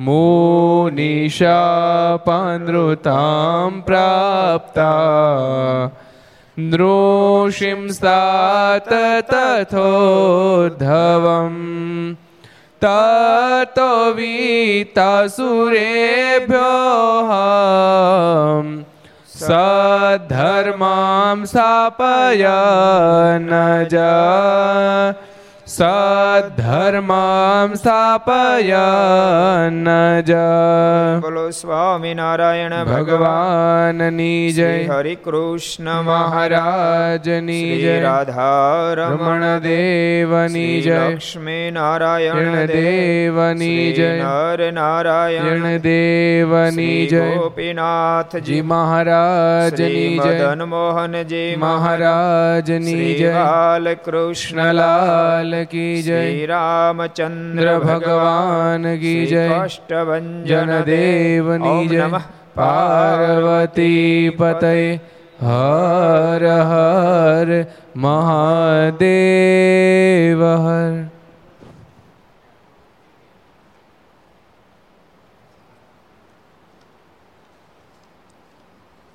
मुनिशापनृतां प्राप्ता नृषिंस्तात तथोद्धवम् ततो वीतासुरेभ्योः सद्धर्मां स्थापय न जा। સધર્મામ સ્થાપયન જ બોલો સ્વામિનારાયણ ભગવાનની જય હરિ કૃષ્ણ મહારાજની જય રાધા રમણ દેવની જય લક્ષ્મી નારાયણ દેવની જય નર નારાયણ દેવની જય ગોપીનાથજી મહારાજની જય મદન મોહનજી મહારાજની જય કૃષ્ણલાલ કી જય રામચંદ્ર ભગવાન કી જય અષ્ટભંજન देवनी જય પાર્વતી પતય હર હર મહાદેવ હર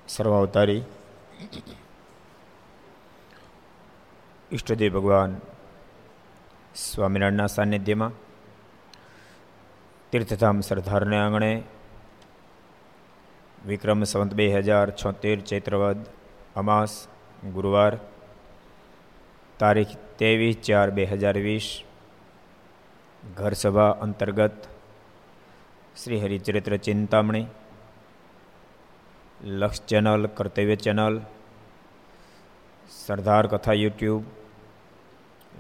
સર્વાવતારી ઈષ્ટદેવ ભગવાન સ્વામિનારાયણના સાનિધ્યમાં તીર્થધામ સરદારને આંગણે વિક્રમ સંવત બે હજાર છોતેર ચૈત્રવદ અમાસ ગુરુવાર તારીખ ત્રેવીસ ચાર બે હજાર વીસ ઘરસભા અંતર્ગત શ્રી હરિચરિત્ર ચિંતામણી, લક્ષ ચેનલ, કર્તવ્ય ચેનલ, સરદાર કથા યુટ્યુબ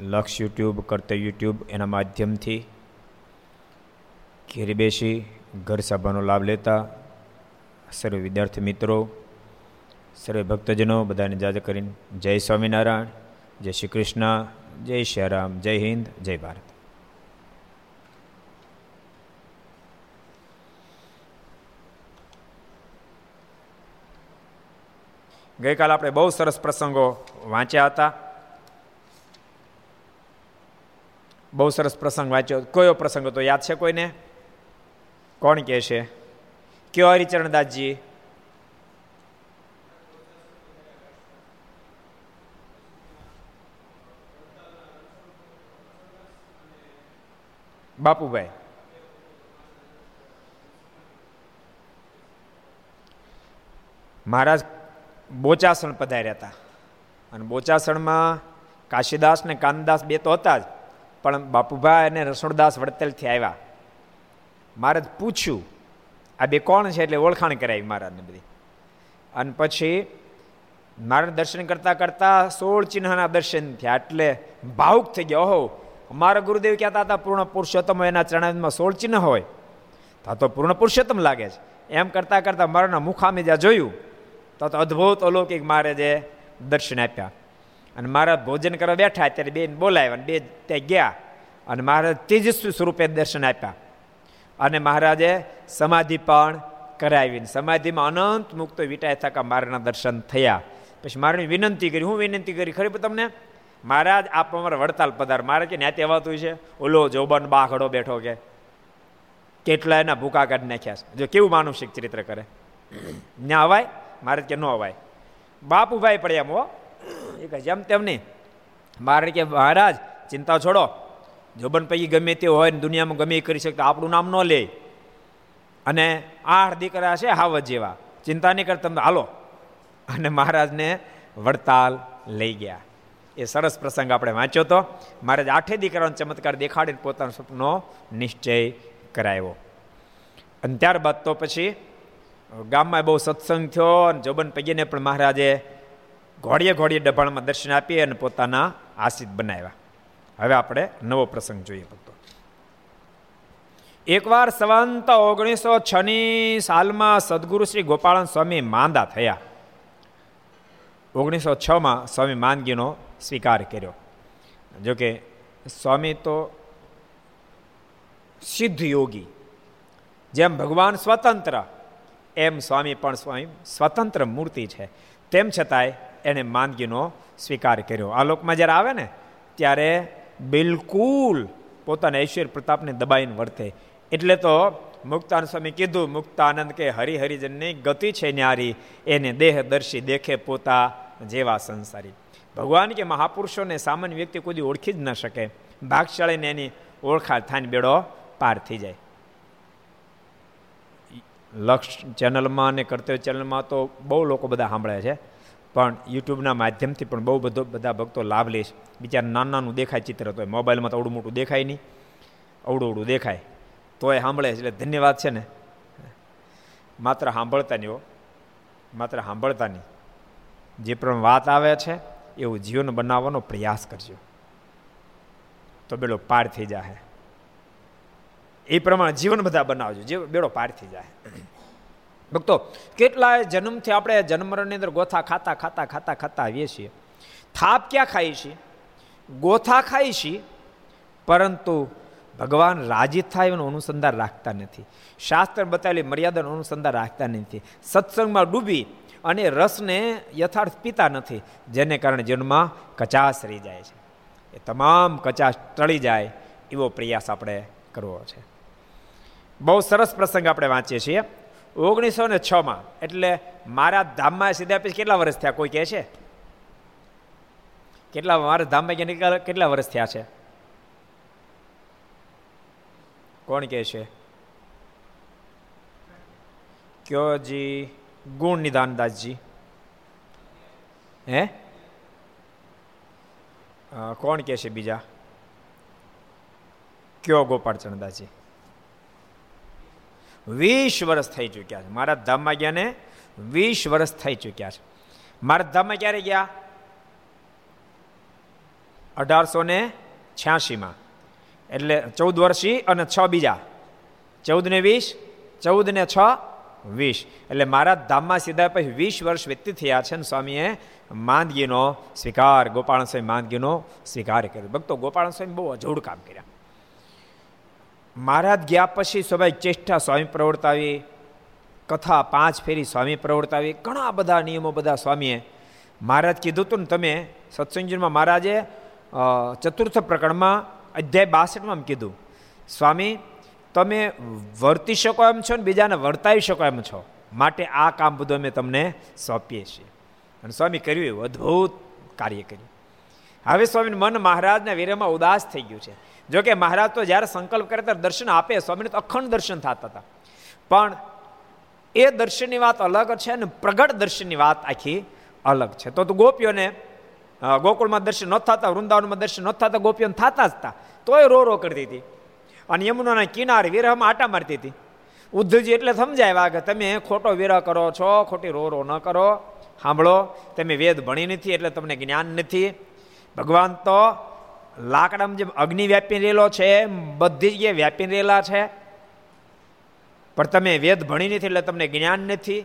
લક્ષ યુટ્યુબ, કરતે યુટ્યુબ એના માધ્યમથી ઘેરી બેસી ઘર સભાનો લાભ લેતા સર્વ વિદ્યાર્થી મિત્રો, સર્વે ભક્તજનો બધાને જાજ કરીને જય સ્વામિનારાયણ, જય શ્રી કૃષ્ણ, જય શ્રી રામ, જય હિન્દ, જય ભારત. ગઈકાલે આપણે બહુ સરસ પ્રસંગો વાંચ્યા હતા. બહુ સરસ પ્રસંગ વાંચ્યો. કયો પ્રસંગ હતો? યાદ છે કોઈને? કોણ કહે છે? કયો હરિચરણદાસજી? બાપુભાઈ. મહારાજ બોચાસણ પધાર્યા હતા. અને બોચાસણમાં કાશીદાસ ને કાનદાસ બે તો હતા જ. પણ બાપુભાઈ અને રસોડદાસ વડતેલથી આવ્યા. મારે પૂછ્યું, આ બે કોણ છે એટલે ઓળખાણ કરાવી મહારાજને બધી? અને પછી, મારા દર્શન કરતા કરતા સોળ ચિહ્નના દર્શન થયા, એટલે ભાવુક થઈ ગયા. ઓહો મારા ગુરુદેવ કહેતા હતા, પૂર્ણ પુરુષોત્તમ એના ચરણામાં સોળ ચિહ્ન હોય. તો તો પૂર્ણ પુરુષોત્તમ લાગે છે. એમ કરતા કરતા મારાના મુખામે જ્યાં જોયું, તો અદ્ભુત અલૌકિક મારે જે દર્શન આપ્યા. અને મહારાજ ભોજન કરવા બેઠા ત્યારે બેન બોલાવ્યા અને બે ત્યાં ગયા. અને મહારાજ તેજસ્વી સ્વરૂપે દર્શન આપ્યા. અને મહારાજે સમાધિ પણ કરાવીને, સમાધિમાં અનંત મુક્ત વિટાય થકા મારાના દર્શન થયા. પછી મારાની વિનંતી કરી, હું વિનંતી કરી, ખરી તમને? મહારાજ, આપ અમારા વડતાલ પધાર. મારે કે ન્યાતે અવાતું છે? ઓલો જોબન બાઘડો બેઠો કે? કેટલા એના ભૂકા કાઢી નાખ્યા છે? જો કેવું માનુષિક ચરિત્ર કરે? ના અવાય? મારે કે ન અવાય? બાપુભાઈ પડ્યા હો. એ કહે જેમ તેમ નહીં મારે કે મહારાજ, ચિંતા છોડો. જોબન પૈકી ગમે તે હોય ને દુનિયામાં ગમે એ કરી શકતા આપણું નામ ન લે. અને આઠ દીકરા છે હાવત જેવા. ચિંતા નહીં કરતા તમે, હાલો. અને મહારાજને વડતાલ લઈ ગયા. એ સરસ પ્રસંગ આપણે વાંચ્યો હતો મહારાજ આઠે દીકરાનો ચમત્કાર દેખાડીને પોતાનો સપનો નિશ્ચય કરાવ્યો. અને ત્યારબાદ તો પછી ગામમાં બહુ સત્સંગ થયો અને જોબન પૈયને પણ મહારાજે ઘોડીએ ઘોડીએ ડભાણમાં દર્શન આપી અને પોતાના આશિત બનાવ્યા. હવે આપણે નવો પ્રસંગ જોઈએ ભક્તો. એકવાર સવંત ઓગણીસો છની સાલમાં સદગુરુ શ્રી ગોપાળન સ્વામી માંદા થયા. ઓગણીસો છમાં સ્વામી માંદગીનો સ્વીકાર કર્યો. જોકે સ્વામી તો સિદ્ધ યોગી. જેમ ભગવાન સ્વતંત્ર, એમ સ્વામી પણ સ્વામી સ્વતંત્ર મૂર્તિ છે. તેમ છતાંય એણે માંદગીનો સ્વીકાર કર્યો. આ લોકમાં જ્યારે આવે ને, ત્યારે બિલકુલ પોતાના ઐશ્વર્ય પ્રતાપને દબાઈને વર્તે. એટલે તો મુક્તાન સ્વામી કીધું, મુક્તાનંદ કે હરિહરિજનની ગતિ છે ન્યારી, એને દેહ દર્શી દેખે પોતા જેવા સંસારી. ભગવાન કે મહાપુરુષોને સામાન્ય વ્યક્તિ કોઈ ઓળખી જ ન શકે. ભાગશાળીને એની ઓળખાણ થાય બેડો પાર થઈ જાય. લક્ષ ચેનલમાં અને કર્તવ્ય ચેનલમાં તો બહુ લોકો બધા સાંભળે છે. પણ યુટ્યુબના માધ્યમથી પણ બહુ બધો બધા ભક્તો લાભ લે છે. બિચારા નાનું નાનું દેખાય ચિત્ર તો મોબાઈલમાં તો અવડું મોટું દેખાય નહીં. અવડું અવડું દેખાય. તોય સાંભળે છે. એટલે ધન્યવાદ છે ને. માત્ર સાંભળતા નહીં હો. માત્ર સાંભળતા નહીં. જે પણ વાત આવે છે, એવું જીવન બનાવવાનો પ્રયાસ કરજો. તો બેડો પાર થઈ જાય એ પ્રમાણે જીવન બધા બનાવજો. જે બેડો પાર થઈ જાય ભક્તો, કેટલાય જન્મથી આપણે જન્મરણની અંદર ગોથા ખાતા ખાતા ખાતા ખાતા આવીએ છીએ. થાપ ક્યાં ખાઈએ છીએ? ગોથા ખાઈએ છીએ, પરંતુ ભગવાન રાજી થાય એનું અનુસંધાન રાખતા નથી. શાસ્ત્ર બતાવેલી મર્યાદાનું અનુસંધાન રાખતા નથી. સત્સંગમાં ડૂબી અને રસને યથાર્થ પીતા નથી, જેને કારણે જીવનમાં કચાશ રહી જાય છે. એ તમામ કચાશ ટળી જાય એવો પ્રયાસ આપણે કરવો છે. બહુ સરસ પ્રસંગ આપણે વાંચીએ છીએ. ઓગણીસો ને છમાં. એટલે મારા ધામમાં સીધા પછી કેટલા વર્ષ થયા? કોઈ કહે છે? કેટલા મારા ધામમાં કેટલા વર્ષ થયા છે? કોણ કહે છે? કયો જી? ગુણ નિદાનદાસજી હે? કોણ કહે છે બીજા? કયો ગોપાળચંદાજી વીસ વર્ષ થઈ ચૂક્યા છે. મારા ધામમાં ગયા ને વીસ વર્ષ થઈ ચૂક્યા છે. મારા ધામમાં ક્યારે ગયા? અઢારસો ને છ્યાસીમાં એટલે ચૌદ વર્ષી અને છ બીજા. ચૌદ ને વીસ, ચૌદ ને છ, વીસ. એટલે મારા ધામમાં સીધા પછી વીસ વર્ષ વ્યક્તિ થયા છે ને સ્વામીએ માંદગીનો સ્વીકાર ગોપાલ સ્વામી માંદગીનો સ્વીકાર કર્યો. ભક્તો ગોપાલ સ્વામી બહુ અજોડ કામ કર્યા. મહારાજ ગયા પછી સ્વાભાવિક ચેષ્ટા સ્વામી પ્રવર્તાવી, કથા પાંચ ફેરી સ્વામી પ્રવર્તાવી, ઘણા બધા નિયમો બધા સ્વામીએ મહારાજ કીધું હતું ને તમે સત્સંગમાં મહારાજે ચતુર્થ પ્રકરણમાં અધ્યાય બાસઠમાં કીધું, સ્વામી, તમે વર્તી શકો એમ છો ને બીજાને વર્તાવી શકો એમ છો? માટે આ કામ બધું અમે તમને સોંપીએ છીએ. અને સ્વામી કર્યું એવું અદ્ભુત કાર્ય કર્યું. હવે સ્વામી મન મહારાજના વીરમાં ઉદાસ થઈ ગયું છે. જો કે મહારાજ તો જ્યારે સંકલ્પ કરે ત્યારે દર્શન આપે, સ્વામીને તો અખંડ દર્શન થતા હતા. પણ એ દર્શનની વાત અલગ છે અને પ્રગટ દર્શનની વાત આખી અલગ છે. તો ગોપીઓને ગોકુળમાં દર્શન ન થતા, વૃંદાવનમાં દર્શન ન થતા, ગોપીઓને થતા જ હતા. તોય રો રો કરતી હતી. અને યમુનાના કિનારે વિરહમાં આટા મારતી હતી. ઉદ્ધવજી એટલે સમજાય કે તમે ખોટો વિરહ કરો છો, ખોટી રો રો ન કરો. સાંભળો, તમે વેદ ભણી નથી એટલે તમને જ્ઞાન નથી. ભગવાન તો લાકડામાં જેમ અગ્નિ વ્યાપી રહેલો છે બધી જગ્યાએ વ્યાપી રહેલા છે. પણ તમે વેદ ભણી નથી એટલે તમને જ્ઞાન નથી.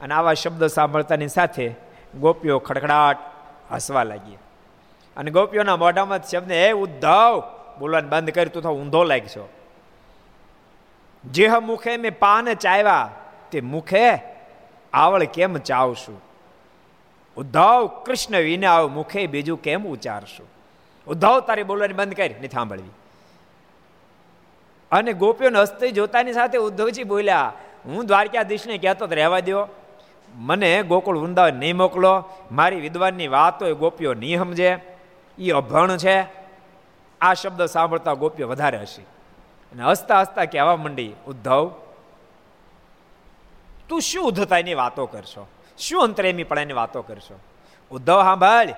અને આવા શબ્દ સાંભળતાની સાથે ગોપીઓ ખડખડાટ હસવા લાગી. અને ગોપીઓના મોઢામાં શબ્દ હે ઉદ્ધવ! બોલવાનું બંધ કરી તું તો ઊંધો લાગશો જે મુખે મેં પાન ચાવ્યા તે મુખે? આવળ કેમ ચાવશું? ઉદ્ધવ કૃષ્ણ વિના મુખે બીજું કેમ ઉચ્ચારશું? ઉદ્ધવ તારી બોલવાની બંધ કરી, નહીં સાંભળવી. અને ગોપીઓને હસ્તે જોતાની સાથે ઉદ્ધવજી બોલ્યા, હું દ્વારકાધીશને કહેતો રહેવા દો મને ગોકુળ વૃંદાવન નહીં મોકલો. મારી વિદ્વાનની વાતો એ ગોપીઓ નહીં સમજે. એ અભણ છે. આ શબ્દ સાંભળતા ગોપીઓ વધારે હશે અને હસતા હસતા કહેવા માંડી, ઉદ્ધવ, તું શું ઉદ્ધતાની વાતો કરશો? શું અંતરેમી પડાની વાતો કરશો? ઉદ્ધવ સાંભળ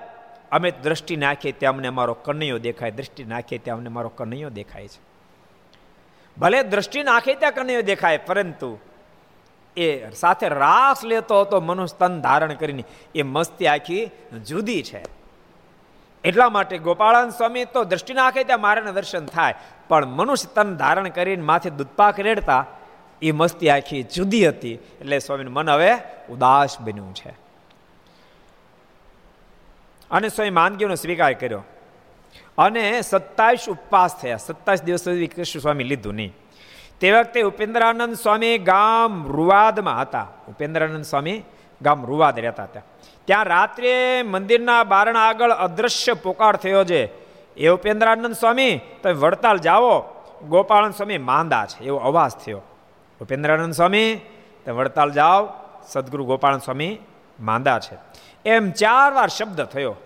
અમે દ્રષ્ટિ નાખીએ ત્યાં અમને મારો કનૈયો દેખાય, દ્રષ્ટિ નાખીએ ત્યાં અમને મારો કનૈયો દેખાય છે. ભલે દ્રષ્ટિ નાખે ત્યાં કનૈયો દેખાય, પરંતુ એ સાથે રાસ લેતો હતો મનુષ્ય તન ધારણ કરીને. એ મસ્તી આખી જુદી છે. એટલા માટે ગોપાળાન સ્વામી તો દ્રષ્ટિ નાખે ત્યાં મારાના દર્શન થાય, પણ મનુષ્ય તન ધારણ કરીને માથે દૂધપાક રેડતા એ મસ્તી આખી જુદી હતી. એટલે સ્વામીનું મન હવે ઉદાસ બન્યું છે. અને સ્વામી માનગીઓનો સ્વીકાર કર્યો. અને સત્તાવીસ ઉપવાસ થયા. સત્તાવીસ દિવસ સુધી કૃષ્ણ સ્વામી લીધું નહીં. તે વખતે ઉપેન્દ્રાનંદ સ્વામી ગામ રૂવાદમાં હતા. ઉપેન્દ્રાનંદ સ્વામી ગામ રૂવાદ રહેતા હતા. ત્યાં રાત્રે મંદિરના બારણા આગળ અદ્રશ્ય પોકાર થયો છે. એ ઉપેન્દ્રાનંદ સ્વામી, તમે વડતાલ જાઓ. ગોપાળન સ્વામી માંદા છે. એવો અવાજ થયો. ઉપેન્દ્રાનંદ સ્વામી તે વડતાલ જાઓ, સદગુરુ ગોપાળન સ્વામી માંદા છે. એમ ચાર વાર શબ્દ થયો.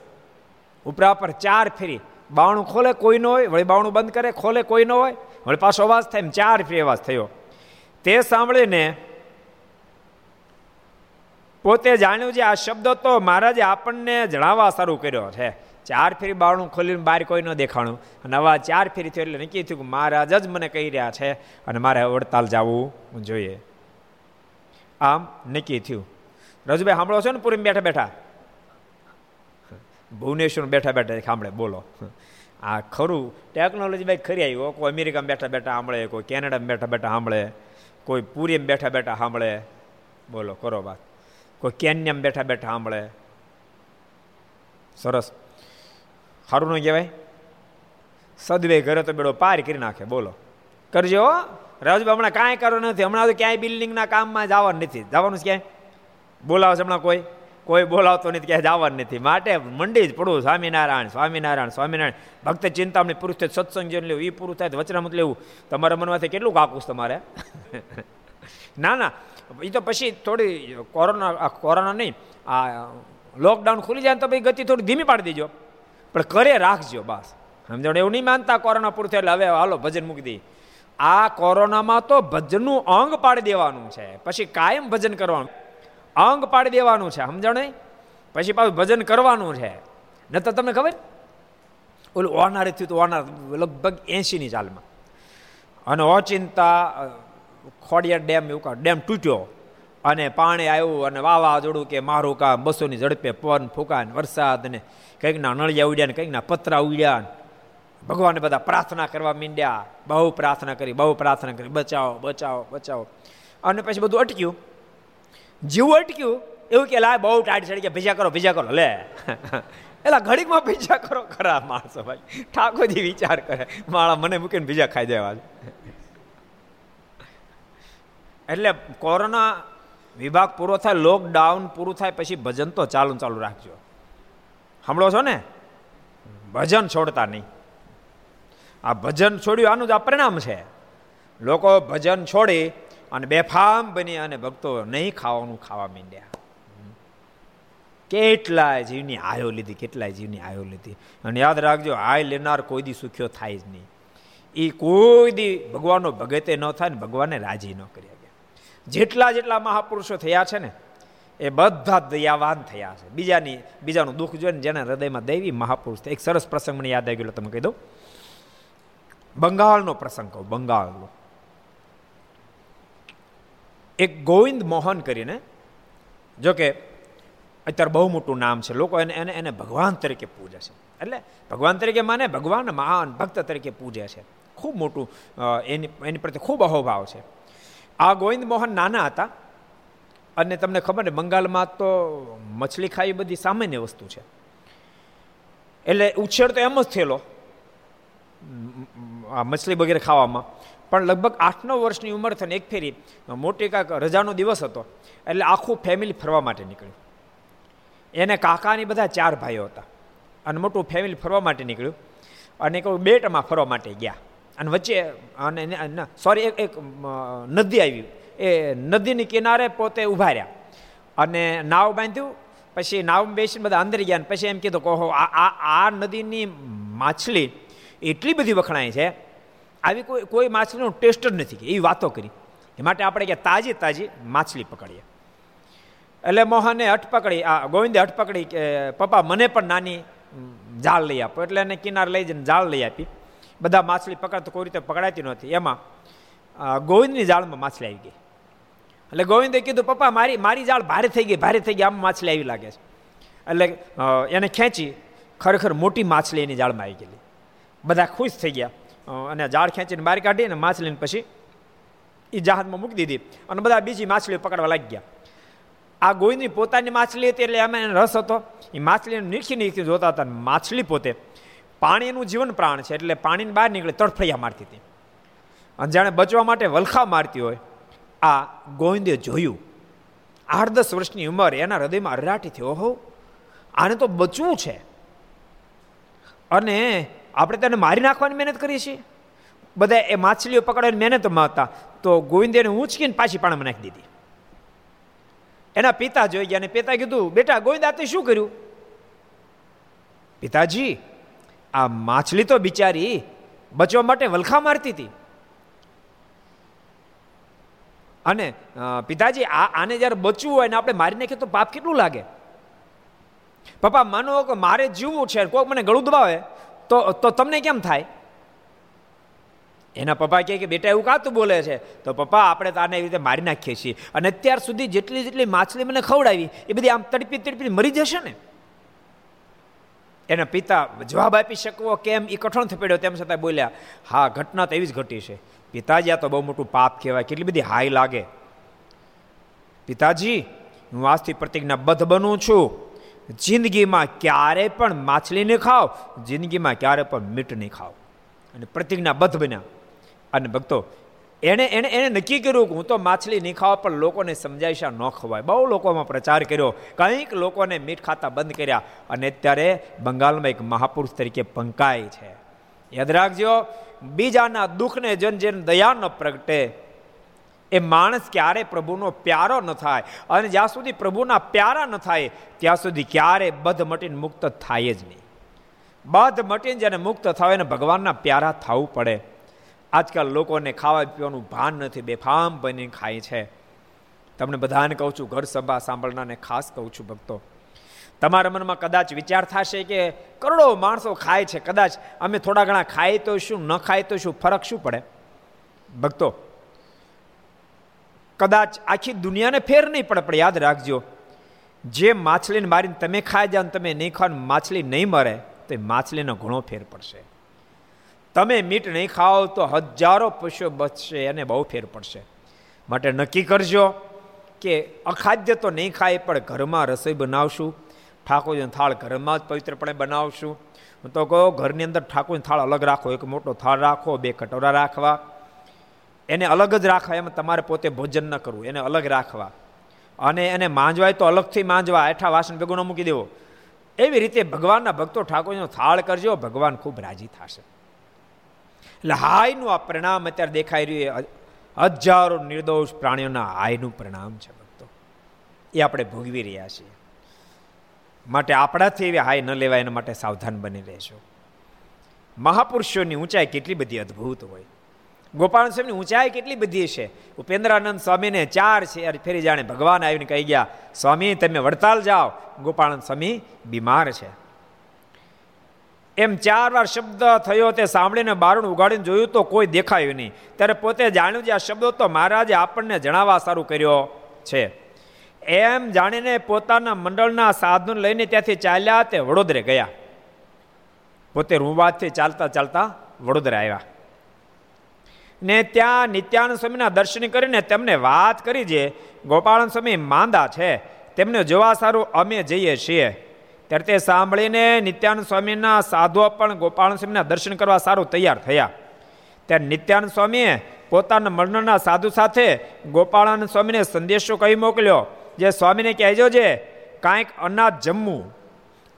ઉપરા પર ચાર ફેરી. બાવણું ખોલે કોઈ ન હોય, વળી બાવણું બંધ કરે, ખોલે કોઈ ન હોય, વળી પાછો અવાજ થાય એમ ચાર ફેરી અવાજ થયો. તે સાંભળીને પોતે જાણ્યું છે આ શબ્દ તો મહારાજે આપણને જણાવવા શરૂ કર્યો છે. ચાર ફેરી બાવણું ખોલીને બહાર કોઈ ન દેખાણું. અને આવા ચાર ફેરી થયો એટલે નક્કી થયું કે મહારાજ જ મને કહી રહ્યા છે અને મારે વડતાલ જવું જોઈએ. આમ નક્કી થયું. રજુભાઈ, સાંભળો છો ને પૂરી બેઠા બેઠા? ભુવનેશ્વર બેઠા બેઠા સાંભળે, બોલો. આ ખરું, ટેકનોલોજી ભાઈ ખરી આવી. કોઈ અમેરિકામાં બેઠા બેઠા સાંભળે, કોઈ કેનેડામાં બેઠા બેઠા સાંભળે, કોઈ પુરીમાં બેઠા બેઠા સાંભળે. બોલો, કરો વાત. કોઈ કેન્યામાં બેઠા બેઠા સાંભળે. સરસ. સારું ન કહેવાય? સદવે ઘરે તો બેડો પાર કરી નાખે, બોલો. કરજો રાજુ હમણાં કાંઈ કરો નથી. હમણાં તો ક્યાંય બિલ્ડિંગના કામમાં જવાનું નથી. જવાનું છે ક્યાંય? બોલાવશે હમણાં કોઈ? કોઈ બોલાવતો નથી, ક્યાંય જવાનું નથી. માટે મંડી જ પડવું. સ્વામિનારાયણ સ્વામિનારાયણ સ્વામિનારાયણ. ભક્ત ચિંતામણી પુરુષ થાય સત્સંગ જેને લેવું એ પૂરું થાય વચનામત લેવું. તમારા મનમાંથી કેટલું કાકુશ તમારે? ના ના. એ તો પછી થોડી કોરોના કોરોના નહીં. આ લોકડાઉન ખુલી જાય તો પછી ગતિ થોડી ધીમી પાડી દેજો. પણ કરે રાખજો બસ. સમજણ? એવું નહીં માનતા કોરોના પૂરું એટલે હવે હાલો ભજન મૂકી દઈએ. આ કોરોનામાં તો ભજનનું અંગ પાડી દેવાનું છે. પછી કાયમ ભજન કરવાનું. અંગ પાડી દેવાનું છે. સમજણ? પછી પાછું ભજન કરવાનું છે. ન તો તમને ખબર? ઓલું ઓનારે થયું તો ઓનાર લગભગ એંશીની ચાલમાં. અને ઓચિંતા ખોડિયા ડેમ એવું ડેમ તૂટ્યો. અને પાણી આવ્યું અને વાવાઝોડું કે મારું કામ બસોની ઝડપે પવન ફૂંકાન વરસાદ ને કંઈકના નળિયા ઉડ્યા ને કંઈકના પતરા ઉડ્યા ભગવાને બધા પ્રાર્થના કરવા માંડ્યા. બહુ પ્રાર્થના કરી, બહુ પ્રાર્થના કરી. બચાવો બચાવો બચાવો. અને પછી બધું અટક્યું. જીવું અટક્યું. એવું કે લાય બહુ ટાઈટ ચડી ગયા. ભીજા કરો ભીજા કરો. લે. એલા ઘડીકમાં ભીજા કરો. ખરા માણસો ભાઈ. ઠાકોરજી વિચાર કરે. માળા મને મૂકીને ભીજા ખાઈ દેવા એટલે કોરોના વિભાગ પૂરો થાય લોકડાઉન પૂરું થાય, પછી ભજન તો ચાલુ ચાલુ રાખજો. સાંભળો છો ને? ભજન છોડતા નહીં. આ ભજન છોડ્યું, આનું જ આ પરિણામ છે. લોકો ભજન છોડી અને બેફામ બની અને ભક્તો નહીં ખાવાનું ખાવા માંડ્યા. કેટલાય જીવની આયો લીધી, કેટલાય જીવની આયો લીધી. અને યાદ રાખજો, આય લેનાર કોઈ દી સુખ્યો થાય જ નહીં. એ કોઈ દી ભગવાનનો ભગતે ન થાય ને ભગવાનને રાજી ન કરી જેટલા જેટલા મહાપુરુષો થયા છે ને, એ બધા દયાવાન થયા છે. બીજાની, બીજાનું દુઃખ જોઈને જેને હૃદયમાં દૈવી મહાપુરુષ એક સરસ પ્રસંગ મને યાદ આવી ગયો તમે કહી દઉં. બંગાળનો પ્રસંગ કહું, બંગાળનો. એક ગોવિંદ મોહન કરીને જો કે અત્યારે બહુ મોટું નામ છે, લોકો એને એને એને ભગવાન તરીકે પૂજે છે. એટલે ભગવાન તરીકે માને, ભગવાન મહાન ભક્ત તરીકે પૂજે છે. ખૂબ મોટું એની એની પ્રત્યે ખૂબ અહોભાવ છે. આ ગોવિંદ મોહન નાના હતા. અને તમને ખબર ને, બંગાળમાં તો મછલી ખાવી બધી સામાન્ય વસ્તુ છે. એટલે ઉછેર તો એમ જ થયેલો, આ મછલી વગેરે ખાવામાં. પણ લગભગ આઠ નવ વર્ષની ઉંમર થઈને એક ફેરી મોટી કાંક રજાનો દિવસ હતો, એટલે આખું ફેમિલી ફરવા માટે નીકળ્યું. એને કાકાની બધા ચાર ભાઈઓ હતા. અને મોટું ફેમિલી ફરવા માટે નીકળ્યું. અને એક બેટમાં ફરવા માટે ગયા. અને વચ્ચે, અને સોરી એક નદી આવી. એ નદીની કિનારે પોતે ઊભા રહ્યા. અને નાવ બાંધ્યું, પછી નાવ બેસીને બધા અંદર ગયા પછી એમ કીધું કહો આ આ નદીની માછલી એટલી બધી વખણાય છે, આવી કોઈ કોઈ માછલીનો ટેસ્ટ જ નથી એવી વાતો કરી. એ માટે આપણે કે તાજી તાજી માછલી પકડીએ. એટલે મોહને હટ પકડી, આ ગોવિંદે હટ પકડી કે પપ્પા, મને પણ નાની જાળ લઈ આપો. એટલે એને કિનાર લઈ જઈને જાળ લઈ આપી. બધા માછલી પકડતો કોઈ રીતે પકડાતી નહોતી. એમાં ગોવિંદની જાળમાં માછલી આવી ગઈ. એટલે ગોવિંદે કીધું, પપ્પા, મારી મારી જાળ ભારે થઈ ગઈ, ભારે થઈ ગઈ, આમ માછલી આવી લાગે છે. એટલે એને ખેંચી ખરેખર મોટી માછલી એની જાળમાં આવી ગયેલી. બધા ખુશ થઈ ગયા. અને જાળ ખેંચીને બહાર કાઢી અને માછલીને પછી એ જહાજમાં મૂકી દીધી અને બધા બીજી માછલીઓ પકડવા લાગી ગયા. આ ગોવિંદની પોતાની માછલી હતી એટલે એમાં એને રસ હતો. એ માછલીને નીરખી નીરખી જોતા હતા માછલી પોતે પાણી એનું જીવન પ્રાણ છે એટલે પાણીની બહાર નીકળે, તડફડિયા મારતી હતી. અને જાણે બચવા માટે વલખા મારતી હોય, આ ગોવિંદે જોયું. આઠ દસ વર્ષની ઉંમર, એના હૃદયમાં અરરાટી થયો, ઓહો, આને તો બચવું છે. અને આપણે તેને મારી નાખવાની મહેનત કરીએ છીએ. બધા એ માછલીઓ પકડવાની મહેનતમાં હતા તો ગોવિંદેને ઊંચકીને પાછી પાણીમાં નાખી દીધી. એના પિતા જોઈ ગયા અને પિતા કીધું, બેટા, ગોવિંદ આ શું કર્યું? પિતાજી આ માછલી તો બિચારી બચવા માટે વલખા મારતી હતી. અને પિતાજી, આ આને જ્યારે બચવું હોય ને આપણે મારી નાખીએ તો પાપ કેટલું લાગે? પપ્પા, માનો કે મારે જીવવું છે કોઈક મને ગળું દબાવે, તો તો તમને કેમ થાય? એના પપ્પા કહે કે, બેટા, એવું કાતું બોલે છે? તો પપ્પા, આપણે તો આને એવી રીતે મારી નાખીએ છીએ. અને અત્યાર સુધી જેટલી જેટલી માછલી મને ખવડાવી, એ બધી આમ તડપી તડપી મરી જશે ને? એના પિતા જવાબ આપી શકવો? કેમ? એ કઠણ થઈ પડ્યો. તેમ છતાં બોલ્યા, હા, ઘટના તો એવી જ ઘટી છે. પિતાજી, આ તો બહુ મોટું પાપ કહેવાય. કેટલી બધી હાઈ લાગે. પિતાજી, હું આજથી પ્રતિજ્ઞાબદ્ધ બનું છું. જિંદગીમાં ક્યારે પણ માછલી નહીં ખાઓ. જિંદગીમાં ક્યારે પણ મીટ નહીં ખાવ અને પ્રતિજ્ઞાબદ્ધ બન્યા. અને ભક્તો એણે એણે એણે નક્કી કર્યું કે હું તો માછલી નહીં ખાવા, પણ લોકોને સમજાઈશા ન ખવાય. બહુ લોકોમાં પ્રચાર કર્યો. કંઈક લોકોને મીઠ ખાતા બંધ કર્યા અને અત્યારે બંગાળમાં એક મહાપુરુષ તરીકે પંકાય છે. યાદ રાખજો, બીજાના દુઃખને જન જેન દયા ન પ્રગટે. એ માણસ ક્યારે પ્રભુનો પ્યારો ન થાય અને જ્યાં સુધી પ્રભુના પ્યારા ન થાય, ત્યાં સુધી ક્યારે બધ મટીને મુક્ત થાય જ નહીં. બધ મટીને જેને મુક્ત થાય એને ભગવાનના પ્યારા થવું પડે. આજકાલ લોકોને ખાવા પીવાનું ભાન નથી, બેફામ બની ખાય છે. તમને બધાને કહું છું, ઘર સભા સાંભળનારને ખાસ કહું છું ભક્તો, તમારા મનમાં કદાચ વિચાર થશે કે કરોડો માણસો ખાય છે, કદાચ અમે થોડા ઘણા ખાય તો શું, ન ખાય તો શું, ફરક શું પડે? ભક્તો, કદાચ આખી દુનિયાને ફેર નહીં પડે, પણ યાદ રાખજો, જે માછલીને મારીને તમે ખાઈ જાઓ તમે નહીં ખાવ માછલી નહીં મરે, તો એ માછલીનો ઘણો ફેર પડશે. તમે મીટ નહીં ખાઓ તો હજારો પશુઓ બચશે અને બહુ ફેર પડશે. માટે નક્કી કરજો કે અખાદ્ય તો નહીં ખાય, પણ ઘરમાં રસોઈ બનાવશું. ઠાકોરજીનો થાળ ઘરમાં જ પવિત્રપણે બનાવશું. હું તો કહો, ઘરની અંદર ઠાકોરનો થાળ અલગ રાખો. એક મોટો થાળ રાખો, બે કટોરા રાખવા. એને અલગ જ રાખવા, એમ તમારે પોતે ભોજન ન કરવું, એને અલગ રાખવા. અને એને માંજવાય તો અલગથી માંજવા એઠા વાસણ ભેગું મૂકી દેવો. એવી રીતે ભગવાનના ભક્તો ઠાકોરજીનો થાળ કરજો, ભગવાન ખૂબ રાજી થશે. હાયનું આ પરિણામ અત્યારે દેખાઈ રહ્યું હજારો નિર્દોષ પ્રાણીઓના હાયનું પરિણામ છે ભક્તો. એ આપણે ભોગવી રહ્યા છીએ. માટે આપણાથી એવી હાય ન લેવાય, એના માટે સાવધાન બની રહેશો મહાપુરુષોની ઊંચાઈ કેટલી બધી અદ્ભુત હોય. ગોપાલ સ્વામીની ઊંચાઈ કેટલી બધી છે. ઉપેન્દ્રાનંદ સ્વામીને ચાર છે ફેરી જાણે ભગવાન આવીને કહી ગયા, સ્વામી, તમે વડતાલ જાઓ. ગોપાલ સ્વામી બીમાર છે. એમ ચાર વાર શબ્દ થયો તે સાંભળીને બારણું ઉગાડીને જોયું તો કોઈ દેખાયું નહીં. ત્યારે પોતે જાણ્યું છે આ શબ્દો તો મહારાજે આપણને જણાવવા સારું કર્યો છે. એમ જાણીને પોતાના મંડળના સાધન લઈને ત્યાંથી ચાલ્યા તે વડોદરે ગયા. પોતે રૂવાથી ચાલતા ચાલતા વડોદરા આવ્યા. ને ત્યાં નિત્યાનંદ સ્વામીના દર્શન કરીને તેમને વાત કરી જે ગોપાળન સ્વામી માંદા છે, તેમને જોવા સારું અમે જઈએ છીએ. ત્યારે તે સાંભળીને નિત્યાનંદ સ્વામીના સાધુઓ પણ ગોપાલ સ્વામીના દર્શન કરવા સારું તૈયાર થયા. ત્યારે નિત્યાનંદ સ્વામીએ પોતાના મરણના સાધુ સાથે ગોપાળાનંદ સ્વામીને સંદેશો કહી મોકલ્યો, જે સ્વામીને કહેજો જે, કાંઈક અનાજ જમવું.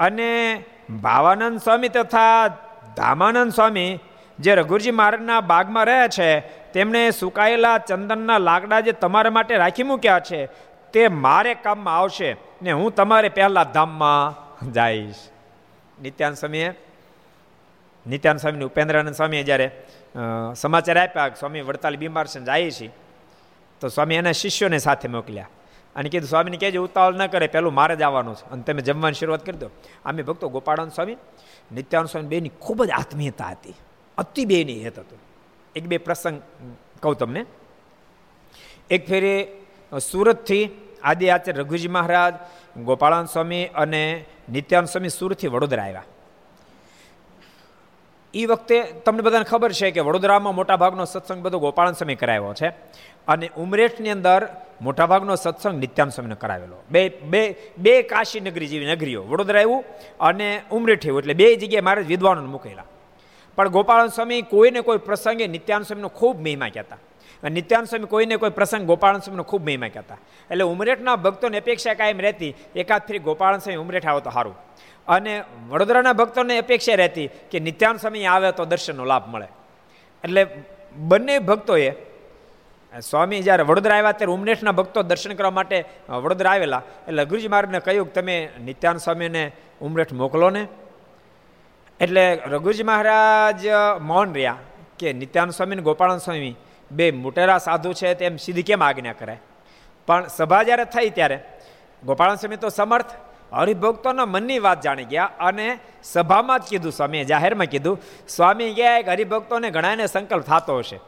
અને ભાવાનંદ સ્વામી તથા ધામાનંદ સ્વામી, જે રઘુરજી મહારાજના બાગમાં રહ્યા છે, તેમણે સુકાયેલા ચંદનના લાકડા જે તમારા માટે રાખી મૂક્યા છે, તે મારે કામમાં આવશે ને હું તમારે પહેલાં ધામમાં જઈશ. નિત્યાન સ્વામીએ, નિત્યાન સ્વામી ઉપેન્દ્રાનંદ સ્વામીએ જ્યારે સમાચાર આપ્યા સ્વામી વડતાલી બીમાર છે જાય છે, તો સ્વામી એના શિષ્યોને સાથે મોકલ્યા. અને કીધું, સ્વામીને કહેજો, ઉતાવળ ન કરે પહેલું મારે જ આવવાનું છે. અને તમે જમવાની શરૂઆત કરી દો. અમે ભક્તો ગોપાળાન સ્વામી નિત્યાનંદ સ્વામી બેની ખૂબ જ આત્મીયતા હતી. અતિ બેની હેત હતું. એક બે પ્રસંગ કહું તમને. એક ફેરે સુરતથી આદિ આચાર્ય રઘુજી મહારાજ ગોપાળાન સ્વામી અને નિત્યાનંદ સ્વામી સુરતથી વડોદરા આવ્યા. એ વખતે તમને બધાને ખબર છે કે વડોદરામાં મોટાભાગનો સત્સંગ બધો ગોપાળન સ્વામી કરાવ્યો છે અને ઉમરેઠની અંદર મોટાભાગનો સત્સંગ નિત્યાન સ્વામીને કરાવેલો. બે બે બે કાશી નગરી જેવી નગરીઓ. વડોદરા આવ્યું અને ઉમરેઠ એવું એટલે બે જગ્યાએ મારે વિદ્વાનોને મૂકેલા. પણ ગોપાળન સ્વામી કોઈને કોઈ પ્રસંગે નિત્યાન સ્વામીનો ખૂબ મહિમા કહેતા. નિત્યાન સ્વામી કોઈને કોઈ પ્રસંગ ગોપાળન સ્વામીનો ખૂબ મહિમા કહેતા. એટલે ઉમરેઠના ભક્તોને અપેક્ષા કાયમ રહેતી, એકાદ ફરી ગોપાળન સ્વામી ઉમરેઠ આવો તો સારું અને વડોદરાના ભક્તોને અપેક્ષા રહેતી કે નિત્યાન સ્વામી આવે તો દર્શનનો લાભ મળે. એટલે બંને ભક્તોએ, સ્વામી જ્યારે વડોદરા આવ્યા ત્યારે ઉમરેઠના ભક્તો દર્શન કરવા માટે વડોદરા આવેલા. એટલે ગુરુજી મહારાજને કહ્યું કે તમે નિત્યાન સ્વામીને ઉમરેઠ મોકલો ને. એટલે રઘુજી મહારાજ મૌન રહ્યા કે નિત્યાન સ્વામી ને ગોપાળન સ્વામી બે મોટેરા સાધુ છે તેમ સીધી કેમ આજ્ઞા કરાય? પણ સભા જ્યારે થઈ ત્યારે ગોપાલ સ્વામી તો સમર્થ, હરિભક્તોના મનની વાત જાણી ગયા અને સભામાં જ કીધું, સ્વામીએ જાહેરમાં કીધું, સ્વામી ગયા કે હરિભક્તોને ઘણાને સંકલ્પ થતો હશે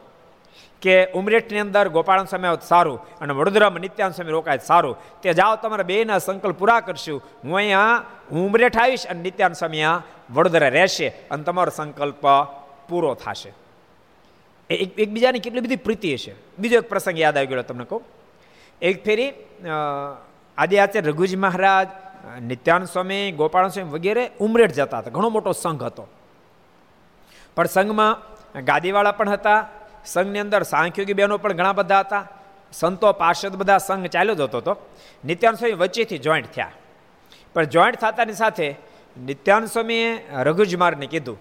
કે ઉમરેઠની અંદર ગોપાળન સ્વામી સારું અને વડોદરામાં નિત્યાન સ્વામી રોકાય સારું, તે જાઓ, તમારા બેના સંકલ્પ પૂરા કરશું. હું અહીંયા ઉમરેઠ આવીશ અને નિત્યાન સ્વામી વડોદરા રહેશે અને તમારો સંકલ્પ પૂરો થશે. એક એકબીજાની કેટલી બધી પ્રીતિ હશે. બીજો એક પ્રસંગ યાદ આવી ગયો તમને કહું. એક ફેરી આજે આચાર્ય રઘુજી મહારાજ નિત્યાન સ્વામી ગોપાલ સ્વામી વગેરે ઉમરેઠ જતા હતા. ઘણો મોટો સંઘ હતો. પણ સંઘમાં ગાદીવાળા પણ હતા. સંઘની અંદર સાંખ્યોગી બહેનો પણ ઘણા બધા હતા. સંતો, પાર્ષદ બધા સંઘ ચાલ્યો જતો હતો. નિત્યાન સ્વામી વચ્ચેથી જોઈન્ટ થયા. પણ જોઈન્ટ થતાની સાથે નિત્યાન સ્વામીએ રઘુજમારને કીધું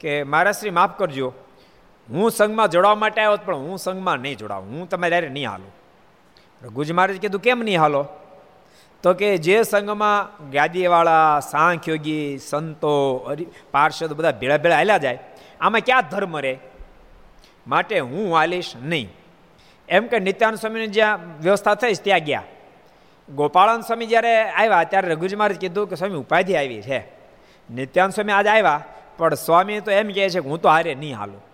કે મારા શ્રી માફ કરજો. હું સંઘમાં જોડાવા માટે આવ્યો પણ હું સંઘમાં નહીં જોડાવું. હું તમારે નહીં હાલું. રઘુજ મહારાજ કીધું, કેમ નહીં હાલો? તો કે, જે સંઘમાં ગાદીવાળા, સાંખ્યોગી, સંતો પાર્ષદ બધા ભેળા ભેળા હાલ્યા જાય, આમાં ક્યાં ધર્મ રહે? માટે હું હાલીશ નહીં. એમ કે નિત્યાનંદ સ્વામીની જ્યાં વ્યવસ્થા થઈ ત્યાં ગયા. ગોપાળન સ્વામી જ્યારે આવ્યા, ત્યારે રઘુજી મહારાજ કીધું કે, સ્વામી, ઉપાધિ આવી છે. નિત્યાનંદ સ્વામી આજે આવ્યા, પણ સ્વામી તો એમ કહે છે કે, હું તો હારે નહીં હાલું.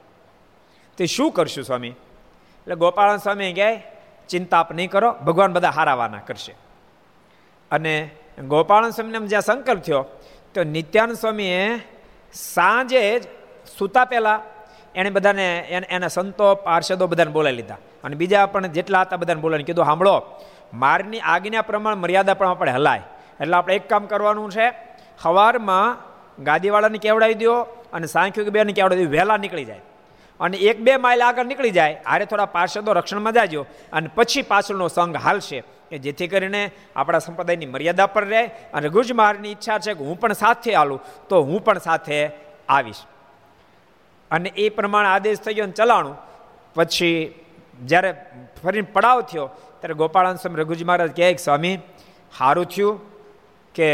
તે શું કરશું સ્વામી? એટલે ગોપાળન સ્વામી કહે ચિંતા આપ નહીં કરો, ભગવાન બધા હારાવાના કરશે. અને ગોપાળન સ્વામીને જ્યાં સંકલ્પ થયો, તો નિત્યાનંદ સ્વામીએ સાંજે જ સૂતા પહેલાં એણે બધાને એના સંતો, પાર્ષદો બધાને બોલાવી લીધા. અને બીજા પણ જેટલા હતા બધાને બોલાવીને કીધું સાંભળો મારની આજ્ઞા પ્રમાણે મર્યાદા પણ આપણે હલાય. એટલે આપણે એક કામ કરવાનું છે સવારમાં ગાદીવાળાને કેવડાવી દો અને સાંખ્યું બેને કેવડાવી દો વહેલા નીકળી જાય. અને એક બે માઇલ આગળ નીકળી જાય, હારે થોડા પાર્ષદો રક્ષણમાં જાજો અને પછી પાછળનો સંઘ હાલશે, કે જેથી કરીને આપણા સંપ્રદાયની મર્યાદા પર રહે અને ગુજ મહારાજની ઈચ્છા છે કે હું પણ સાથે હાલું, તો હું પણ સાથે આવીશ. અને એ પ્રમાણે આદેશ થઈ ગયો અને ચલાણું. પછી જ્યારે ફરીને પડાવ થયો, ત્યારે ગોપાળાન સ્વામી રઘુજી મહારાજ કહે, સ્વામી સારું થયું કે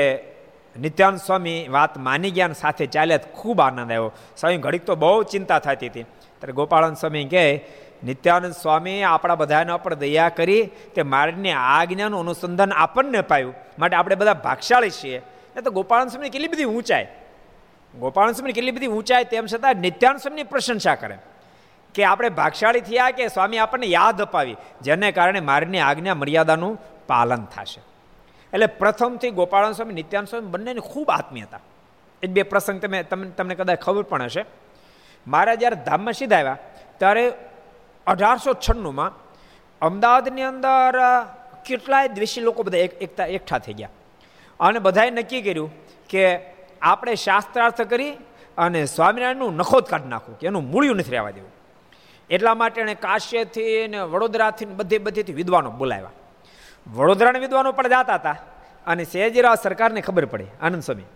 નિત્યાનંદ સ્વામી વાત માની ગયા સાથે ચાલ્યા ખૂબ આનંદ આવ્યો. સ્વામી, ઘડીક તો બહુ ચિંતા થતી હતી. ત્યારે ગોપાળાન સ્વામી કહે, નિત્યાનંદ સ્વામી, આપણા બધાના પર દયા કરી તે માર્ગની આજ્ઞાનું અનુસંધાન આપણને પાયું માટે આપણે બધા ભાગશાળી છીએ. એ તો ગોપાળન સ્વામી કેટલી બધી ઊંચાઈ. ગોપાળન સ્વામી કેટલી બધી ઊંચાઈ, તેમ છતાં નિત્યાનંદ સ્વામીની પ્રશંસા કરે. કે આપણે ભાગશાળી થયા કે સ્વામી આપણને યાદ અપાવી, જેને કારણે માર્ગની આજ્ઞા મર્યાદાનું પાલન થશે. એટલે પ્રથમથી ગોપાળન સ્વામી, નિત્યાનંદ સ્વામી બંનેની ખૂબ આત્મીયતા. એ બે પ્રસંગ તમે તમને કદાચ ખબર પણ હશે. મારા જ્યારે ધામમાં સીધા આવ્યા, ત્યારે અઢારસો છન્નુંમાં અમદાવાદની અંદર કેટલાય દ્વેષી લોકો બધા એક, એકતા, એકઠા થઈ ગયા. અને બધાએ નક્કી કર્યું કે આપણે શાસ્ત્રાર્થ કરી અને સ્વામિનારાયણનું નખોદ કાઢી નાખવું કે એનું મૂળ્યું નથી રહેવા દેવું. એટલા માટે એણે કાશ્યથી ને વડોદરાથી બધે, બધેથી વિદ્વાનો બોલાવ્યા. વડોદરાના વિદ્વાનો પણ જાતા હતા અને સયાજીરાવ સરકારને ખબર પડી, આનંદ સ્વામી.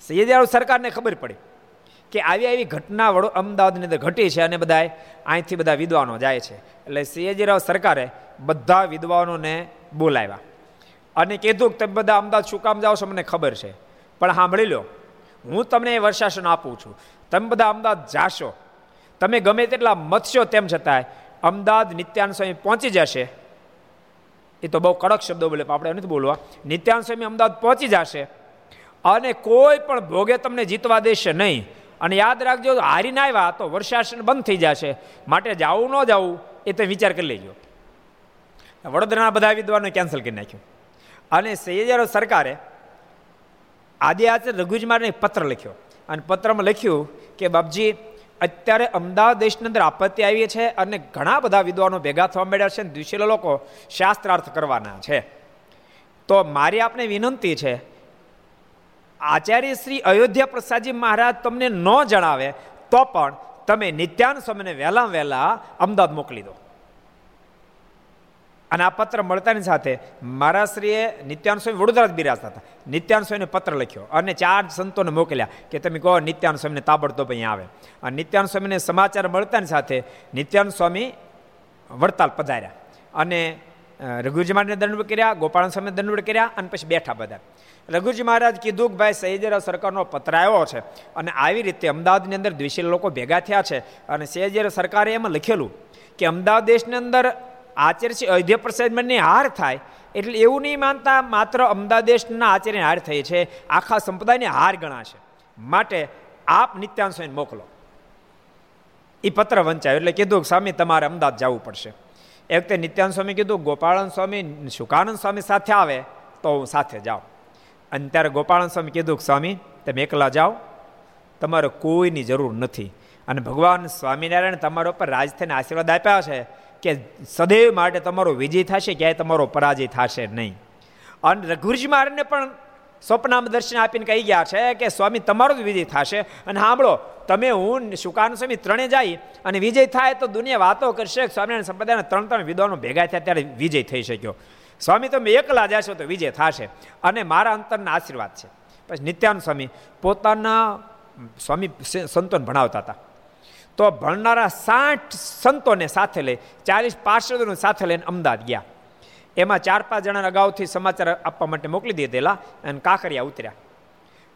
સયાજીરાવ સરકારને ખબર પડી. કે આવી આવી ઘટના વડો અમદાવાદની અંદર ઘટી છે અને બધા અહીંથી બધા વિદ્વાનો જાય છે. એટલે સયાજીરાવ સરકારે બધા વિદ્વાનોને બોલાવ્યા. અને કીધું કે તમે બધા અમદાવાદ શું કામ જાઓ છો મને ખબર છે. પણ સાંભળી લો, હું તમને એ વર્ષાસન આપું છું. તમે બધા અમદાવાદ જાશો. તમે ગમે તેટલા મથશો તેમ છતાંય અમદાવાદ નિત્યાન સ્વામી પહોંચી જશે. એ તો બહુ કડક શબ્દો બોલે આપણે નથી બોલવા. નિત્યાન સ્વામી અમદાવાદ પહોંચી જશે. અને કોઈ પણ ભોગે તમને જીતવા દેશે નહીં. અને યાદ રાખજો, હારીને આવ્યા તો વર્ષાસન બંધ થઈ જશે. માટે જવું ન જવું એ તમે વિચાર કરી લેજો. વડોદરાના બધા વિદ્વાનો કેન્સલ કરી નાખ્યું. અને સૈયદ સરકારે આદિ રઘુજમારને પત્ર લખ્યો. અને પત્રમાં લખ્યું કે, બાપજી, અત્યારે અમદાવાદ દેશની અંદર આપત્તિ આવી છે અને ઘણા બધા વિદ્વાનો ભેગા થવા મળ્યા છે અને દ્વિશીલ લોકો શાસ્ત્રાર્થ કરવાના છે. તો મારી આપને વિનંતી છે આચાર્ય શ્રી અયોધ્યા પ્રસાદજી મહારાજ તમને ન જણાવે, તો પણ તમે નિત્યાન સ્વામીને વહેલા વહેલા અમદાવાદ મોકલી દો. અને આ પત્ર મળતાની સાથે મારા શ્રીએ નિત્યાન સ્વામી વડોદરા જ બિરાજતા હતા. નિત્યાન સ્વામીને પત્ર લખ્યો અને ચાર સંતોને મોકલ્યા કે તમે કહો નિત્યાન સ્વામીને તાબડતોબ અહીંયા આવે. અને નિત્યાન સ્વામીને સમાચાર મળતાની સાથે નિત્યાન સ્વામી વડતાલ પધાર્યા. અને રઘુજી મહારાજને દંડવડ કર્યા, ગોપાલ સ્વામીને દંડવડ કર્યા અને પછી બેઠા બધા. રઘુજી મહારાજ કીધું કે ભાઈ સૈજરા સરકારનો પત્ર આવ્યો છે અને આવી રીતે અમદાવાદની અંદર દ્વિશીલ લોકો ભેગા થયા છે અને સૈજરા સરકારે એમાં લખેલું કે અમદાવાદ દેશની અંદર આચાર્ય અયોધ્યા પ્રસાદમાંની હાર થાય એટલે એવું નહીં માનતા માત્ર અમદાવાદ દેશના આચાર્ય હાર થઈ છે, આખા સંપ્રદાયની હાર ગણાશે. માટે આપ નિત્યાન મોકલો. એ પત્ર વંચાયો એટલે કીધું કે સ્વામી તમારે અમદાવાદ જવું પડશે. એક વખતે નિત્યાન સ્વામી કીધું ગોપાળન સ્વામી શુકાનંદ સ્વામી સાથે આવે તો હું સાથે જાઉં. અને ત્યારે ગોપાળન સ્વામી કીધું કે, સ્વામી, તમે એકલા જાઓ, તમારે કોઈની જરૂર નથી. અને ભગવાન સ્વામિનારાયણ તમારા ઉપર રાજથાને આશીર્વાદ આપ્યા છે કે સદૈવ માટે તમારો વિજય થશે, ક્યાંય તમારો પરાજય થશે નહીં. અને રઘુરજી મહારાજને પણ સ્વપ્નામ દર્શન આપીને કહી ગયા છે કે, સ્વામી, તમારો જ વિજય થશે. અને સાંભળો, તમે હું સુકાન સ્વામી ત્રણે જાય અને વિજય થાય તો દુનિયા વાતો કરશે. સ્વામિનારાયણ સંપ્રદાયના ત્રણ ત્રણ વિદ્વાનો ભેગા થયા, ત્યારે વિજય થઈ શક્યો. સ્વામી, તમે એકલા જશો તો વિજય થશે અને મારા અંતરના આશીર્વાદ છે. પછી નિત્યાન સ્વામી પોતાના સ્વામી સંતોન ભણાવતા હતા. તો ભણનારા સાઠ સંતોને સાથે લઈ, ચાલીસ પાર્ષદોને સાથે લઈને અમદાવાદ ગયા. એમાં ચાર પાંચ જણા અગાઉથી સમાચાર આપવા માટે મોકલી દીધેલા અને કાંકરિયા ઉતર્યા.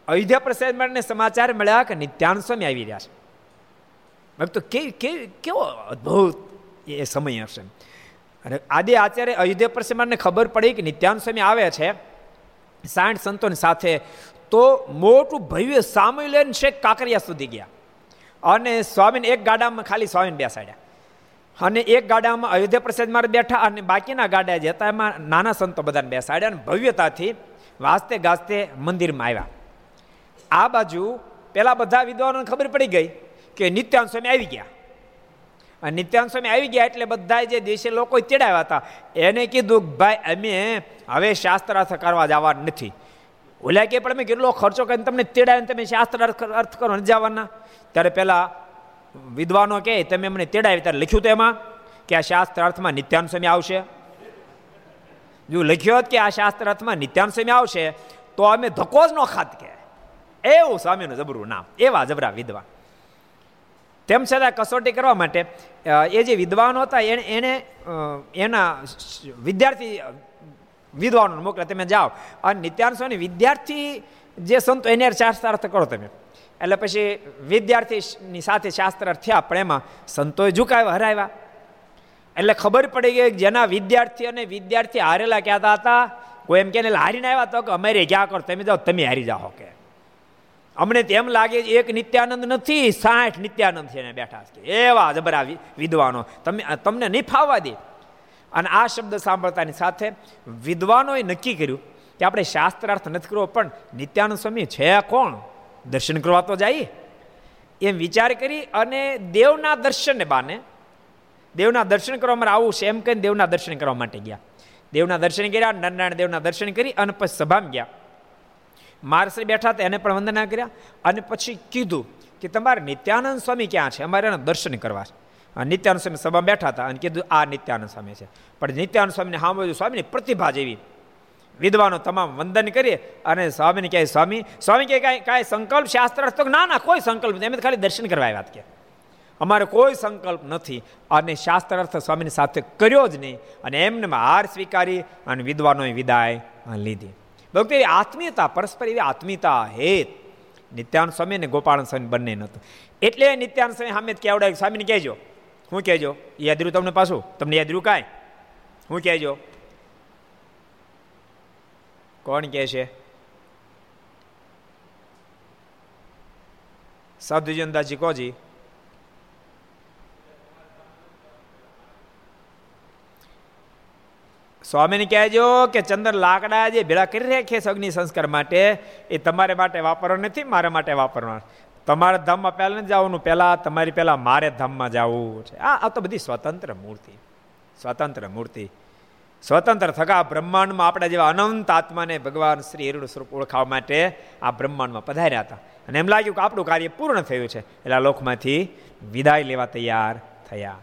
અયોધ્યા પ્રસાદ માટે સમાચાર મળ્યા કે નિત્યાન સ્વામી આવી રહ્યા છે. ભક્તો કેવી કેવી કેવો અદ્ભુત એ સમય હશે. અને આદિ આચાર્ય અયોધ્યા પ્રસાદને ખબર પડી કે નિત્યાન સ્વામી આવે છે સાઠ સંતોની સાથે. તો મોટું ભવ્ય સામુ લઈને શેખ કાંકરિયા સુધી ગયા. અને સ્વામીને એક ગાડામાં ખાલી સ્વામીને બેસાડ્યા. અને એક ગાડામાં અયોધ્યા પ્રસાદ મારે બેઠા અને બાકીના ગાડા જે એમાં નાના સંતો બધાને બેસાડ્યા અને ભવ્યતાથી વાસ્તે ગાજતે મંદિરમાં આવ્યા. આ બાજુ પેલા બધા વિદ્વાનોને ખબર પડી ગઈ કે નિત્યાન સ્વામી આવી ગયા. અને નિત્યાન સ્વામી આવી ગયા એટલે બધા જે દેશે લોકો તેડાવ્યા હતા. એને કીધું ભાઈ, અમે હવે શાસ્ત્રાર્થ કરવા જવા નથી. ઓલા કે, પણ અમે કેટલો ખર્ચો કરીને તમને તેડાવીને તમે શાસ્ત્રાર્થ અર્થ કરો જવાના? ત્યારે પેલા વિદ્વાનો કહે તમે અમને તેડાવી. ત્યારે લખ્યું તો એમાં કે આ શાસ્ત્ર અર્થમાં નિત્યાન સ્વામી આવશે. જો લખ્યો હોત કે આ શાસ્ત્ર અર્થમાં નિત્યાન સ્વામી આવશે, તો અમે ધક્કો જ ન ખાત કે. એવું સ્વામીનું જબરું નામ, એવા જબરા વિદ્વાન. તેમ છતાં કસોટી કરવા માટે એ જે વિદ્વાનો હતા, એને એને એના વિદ્યાર્થી વિદ્વાનો મોકલે તમે જાઓ. અને નિત્યાંશોની વિદ્યાર્થી જે સંતો, એને શાસ્ત્રાર્થ કરો તમે. એટલે પછી વિદ્યાર્થીની સાથે શાસ્ત્રાર્થ થયા, પણ એમાં સંતોએ ઝુકાવ્યા, હરાવ્યા. એટલે ખબર પડી ગઈ જેના વિદ્યાર્થી અને વિદ્યાર્થી હારેલા કહેતા હતા, કોઈ એમ કે હારીને આવ્યા તો કે, અમારે ક્યાં કરો? તમે જાઓ, તમે હારી જાઓ, કે. અમને તેમ લાગે એક નિત્યાનંદ નથી, સાઠ નિત્યાનંદ છે એને બેઠા છે. એવા જબરા વિદ્વાનો. તમે તમને નહીં ફાવવા દે. અને આ શબ્દ સાંભળતાની સાથે વિદ્વાનોએ નક્કી કર્યું કે આપણે શાસ્ત્રાર્થ નથી કરવો, પણ નિત્યાનંદ સ્વામી છે કોણ? દર્શન કરવા તો જઈએ એમ વિચાર કરી અને દેવના દર્શનને બાને, દેવના દર્શન કરવા માટે આવું છે એમ કહીને દેવના દર્શન કરવા માટે ગયા. દેવના દર્શન કર્યા, નારાયણ દેવના દર્શન કરી અને પછી સભામાં ગયા. મારશ્રી બેઠા હતા, એને પણ વંદના કર્યા અને પછી કીધું કે તમારે નિત્યાનંદ સ્વામી ક્યાં છે? અમારે એના દર્શન કરવા છે. નિત્યાનંદ સ્વામી સભા બેઠા હતા અને કીધું, આ નિત્યાનંદ સ્વામી છે. પણ નિત્યાનંદ સ્વામીને સાંભળ્યું, સ્વામીની પ્રતિભા જેવી. વિદ્વાનો તમામ વંદન કરીએ અને સ્વામીને કહે, સ્વામી સ્વામી કહે, કાંઈ કાંઈ સંકલ્પ શાસ્ત્ર તો ના ના, કોઈ સંકલ્પ નથી. એમ ખાલી દર્શન કરવા આવ્યા કે અમારે કોઈ સંકલ્પ નથી અને શાસ્ત્ર અર્થ સ્વામીની સાથે કર્યો જ નહીં અને એમને હાર સ્વીકારી અને વિદ્વાનોએ વિદાય લીધી. ભક્તિ એવી આત્મીયતા, પરસ્પર એવી આત્મીયતા હેત. નિત્યાન સ્વામી ને ગોપાલ સ્વામી બંને નહોતું. એટલે નિત્યાન સ્વામી સામે કેવડાય સ્વામીને કહેજો. હું કહેજો યાદ રહ્યું તમને પાછું? તમને યાદ રહ્યું કાંઈ? હું કહેજો. કોણ કહે છે? સાધુજનદાસજી કોજી? સ્વામીને કહેજો કે ચંદ્ર લાકડા જે ભેળા કરી રાખે છે અગ્નિ સંસ્કાર માટે, એ તમારે માટે વાપરવા નથી, મારા માટે વાપરવા તમારા ધામમાં પહેલાં જવાનું, પહેલાં તમારી પહેલાં મારે ધામમાં જવું છે. આ આ તો બધી સ્વતંત્ર મૂર્તિ. સ્વતંત્ર મૂર્તિ. સ્વતંત્ર થકા બ્રહ્માંડમાં આપણા જેવા અનંત આત્માને ભગવાન શ્રી હિરડ સ્વરૂપ ઓળખાવા માટે આ બ્રહ્માંડમાં પધાર્યા હતા. અને એમ લાગ્યું કે આપણું કાર્ય પૂર્ણ થયું છે. એટલે આ લોકમાંથી વિદાય લેવા તૈયાર થયા.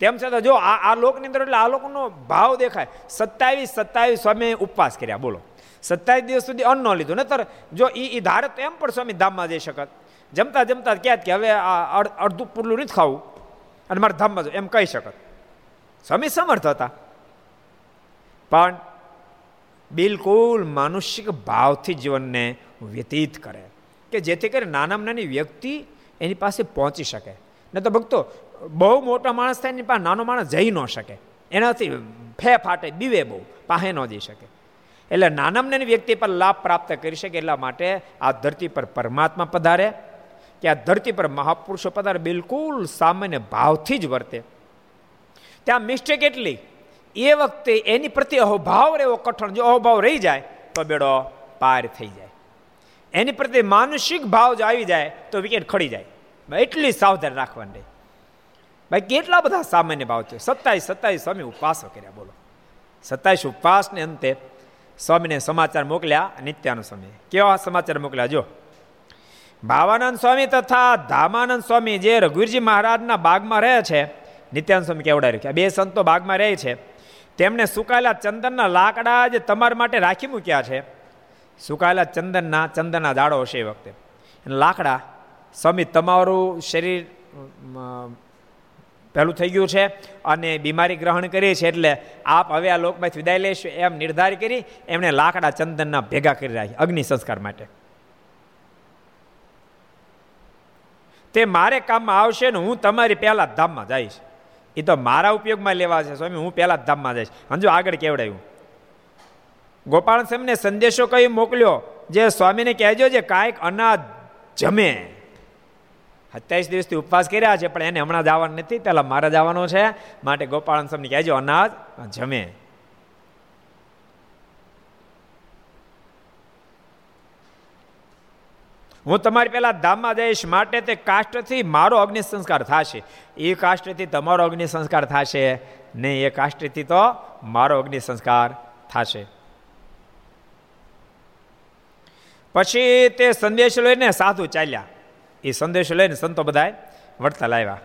તેમ છતાં જો આ આ લોકની અંદર એટલે આ લોકોનો ભાવ દેખાય. સત્તાવીસ સત્તાવીસ સ્વામી ઉપવાસ કર્યા, બોલો. સત્તાવીસ દિવસ સુધી અન્ન ન લીધું. નતર જો એ એ ધારે તો એમ પણ સ્વામી ધામમાં જઈ શકત. જમતા જમતા ક્યાં કે હવે આ અડધું પૂરલું નથી ખાવું. અને મારે ધામમાં જવું. એમ કહી શકત. સ્વામી સમર્થ હતા. પણ બિલકુલ માનુષિક ભાવથી જીવનને વ્યતીત કરે. કે જેથી કરી નાનામાં નાની વ્યક્તિ એની પાસે પહોંચી શકે. ન તો ભક્તો બહુ મોટો માણસ થાય એની પાસે નાનો માણસ જઈ ન શકે. એનાથી ફે ફાટે, બીવે બહુ, પાસે ન જઈ શકે. એટલે નાનામને વ્યક્તિ પર લાભ પ્રાપ્ત કરી શકે એટલા માટે આ ધરતી પર પરમાત્મા પધારે. કે આ ધરતી પર મહાપુરુષો પધારે, બિલકુલ સામાન્ય ભાવથી જ વર્તે. ત્યાં મિસ્ટેક એટલી, એ વખતે એની પ્રત્યે અહોભાવ રહેવો કઠણ, જો અહોભાવ રહી જાય, તો બેડો પાર થઈ જાય. એની પ્રત્યે માનસિક ભાવ જો આવી જાય, તો વિકેટ ખડી જાય. એટલી સાવધાન રાખવાની. ભાઈ, કેટલા બધા સામાન્ય ભાવ છે? સત્તાવીસ સત્તાવીસ સ્વામી ઉપવાસો કર્યા, બોલો. સત્તાવીસ ઉપવાસને અંતે સ્વામીને સમાચાર મોકલ્યા, નિત્યાનંદ સ્વામી કેવા સમાચાર મોકલ્યા, જો? ભાવાનંદ સ્વામી તથા ધામાનંદ સ્વામી જે રઘુવીરજી મહારાજના બાગમાં રહે છે, નિત્યાનંદ સ્વામી કેવડાવી રહ્યા? બે સંતો બાગમાં રહે છે. તેમણે સુકાયેલા ચંદનના લાકડા જે તમારા માટે રાખી મૂક્યા છે. સુકાયેલા ચંદનના ચંદનના ઝાડો હશે એ વખતે. લાકડા, સ્વામી, તમારું શરીર પહેલું થઈ ગયું છે અને બીમારી ગ્રહણ કરી છે એટલે આપ હવે આ લોકમાંથી વિદાય લેશો એમ નિર્ધાર કરી એમણે લાકડા ચંદનના ભેગા કરી રાખ્યા અગ્નિ સંસ્કાર માટે. તે મારે કામમાં આવશે ને હું તમારી પહેલા ધામમાં જઈશ. એ તો મારા ઉપયોગમાં લેવા છે સ્વામી, હું પહેલા ધામમાં જઈશ. હંજો આગળ કેવડાયું? ગોપાલ સ્વામીને સંદેશો કઈ મોકલ્યો? જે સ્વામીને કહેજો જે કાંઈક અનાજ જમે. સત્યાવીસ દિવસથી ઉપવાસ કર્યા છે, પણ એને હમણાં જવાનું નથી. પહેલાં મારે જવાનો છે. માટે ગોપાલ સ્વામીને કહેજો, અનાજ જમે. હું તમારી પહેલા ધામમાં જઈશ, માટે તે કાષ્ટથી મારો અગ્નિ સંસ્કાર થશે. એ કાષ્ટથી તમારો અગ્નિ સંસ્કાર થશે નહીં, એ કાષ્ટથી તો મારો અગ્નિ સંસ્કાર થશે. પછી તે સંદેશ લઈને સાધુ ચાલ્યા. એ સંદેશો લઈને સંતો બધાએ વડતાલ આવ્યા.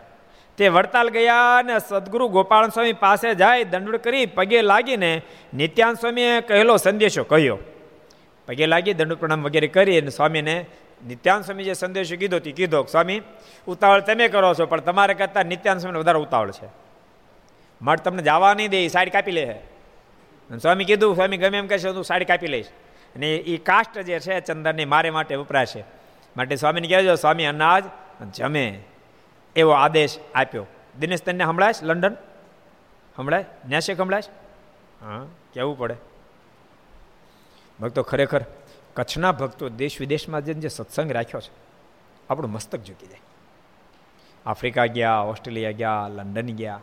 તે વડતાલ ગયા અને સદગુરુ ગોપાલ સ્વામી પાસે જાય દંડ કરી, પગે લાગીને નિત્યાન સ્વામીએ કહેલો સંદેશો કહ્યો. પગે લાગી દંડ પ્રણામ વગેરે કરી અને સ્વામીને નિત્યાન સ્વામી જે સંદેશો કીધો તે કીધો, સ્વામી, ઉતાવળ તમે કરો છો, પણ તમારે કરતાં નિત્યાન સ્વામીને વધારે ઉતાવળ છે. મઠ તમને જવા નહીં દે, એ સાડી કાપી લે સ્વામી કીધું, સ્વામી ગમે એમ કહેશે તું સાડી કાપી લઈશ. અને એ કાષ્ટ જે છે ચંદનની મારે માટે વપરાશે. માટે સ્વામીને કહેજો, સ્વામી, અનાજ જમે. એવો આદેશ આપ્યો. દિનેશ, તને હમણાં લંડન? હમણાં ન્યાશેક હમણાં હા. કેવું પડે? ભક્તો ખરેખર કચ્છના ભક્તો દેશ વિદેશમાં જે સત્સંગ રાખ્યો છે, આપણું મસ્તક ઝૂકી જાય. આફ્રિકા ગયા, ઓસ્ટ્રેલિયા ગયા, લંડન ગયા.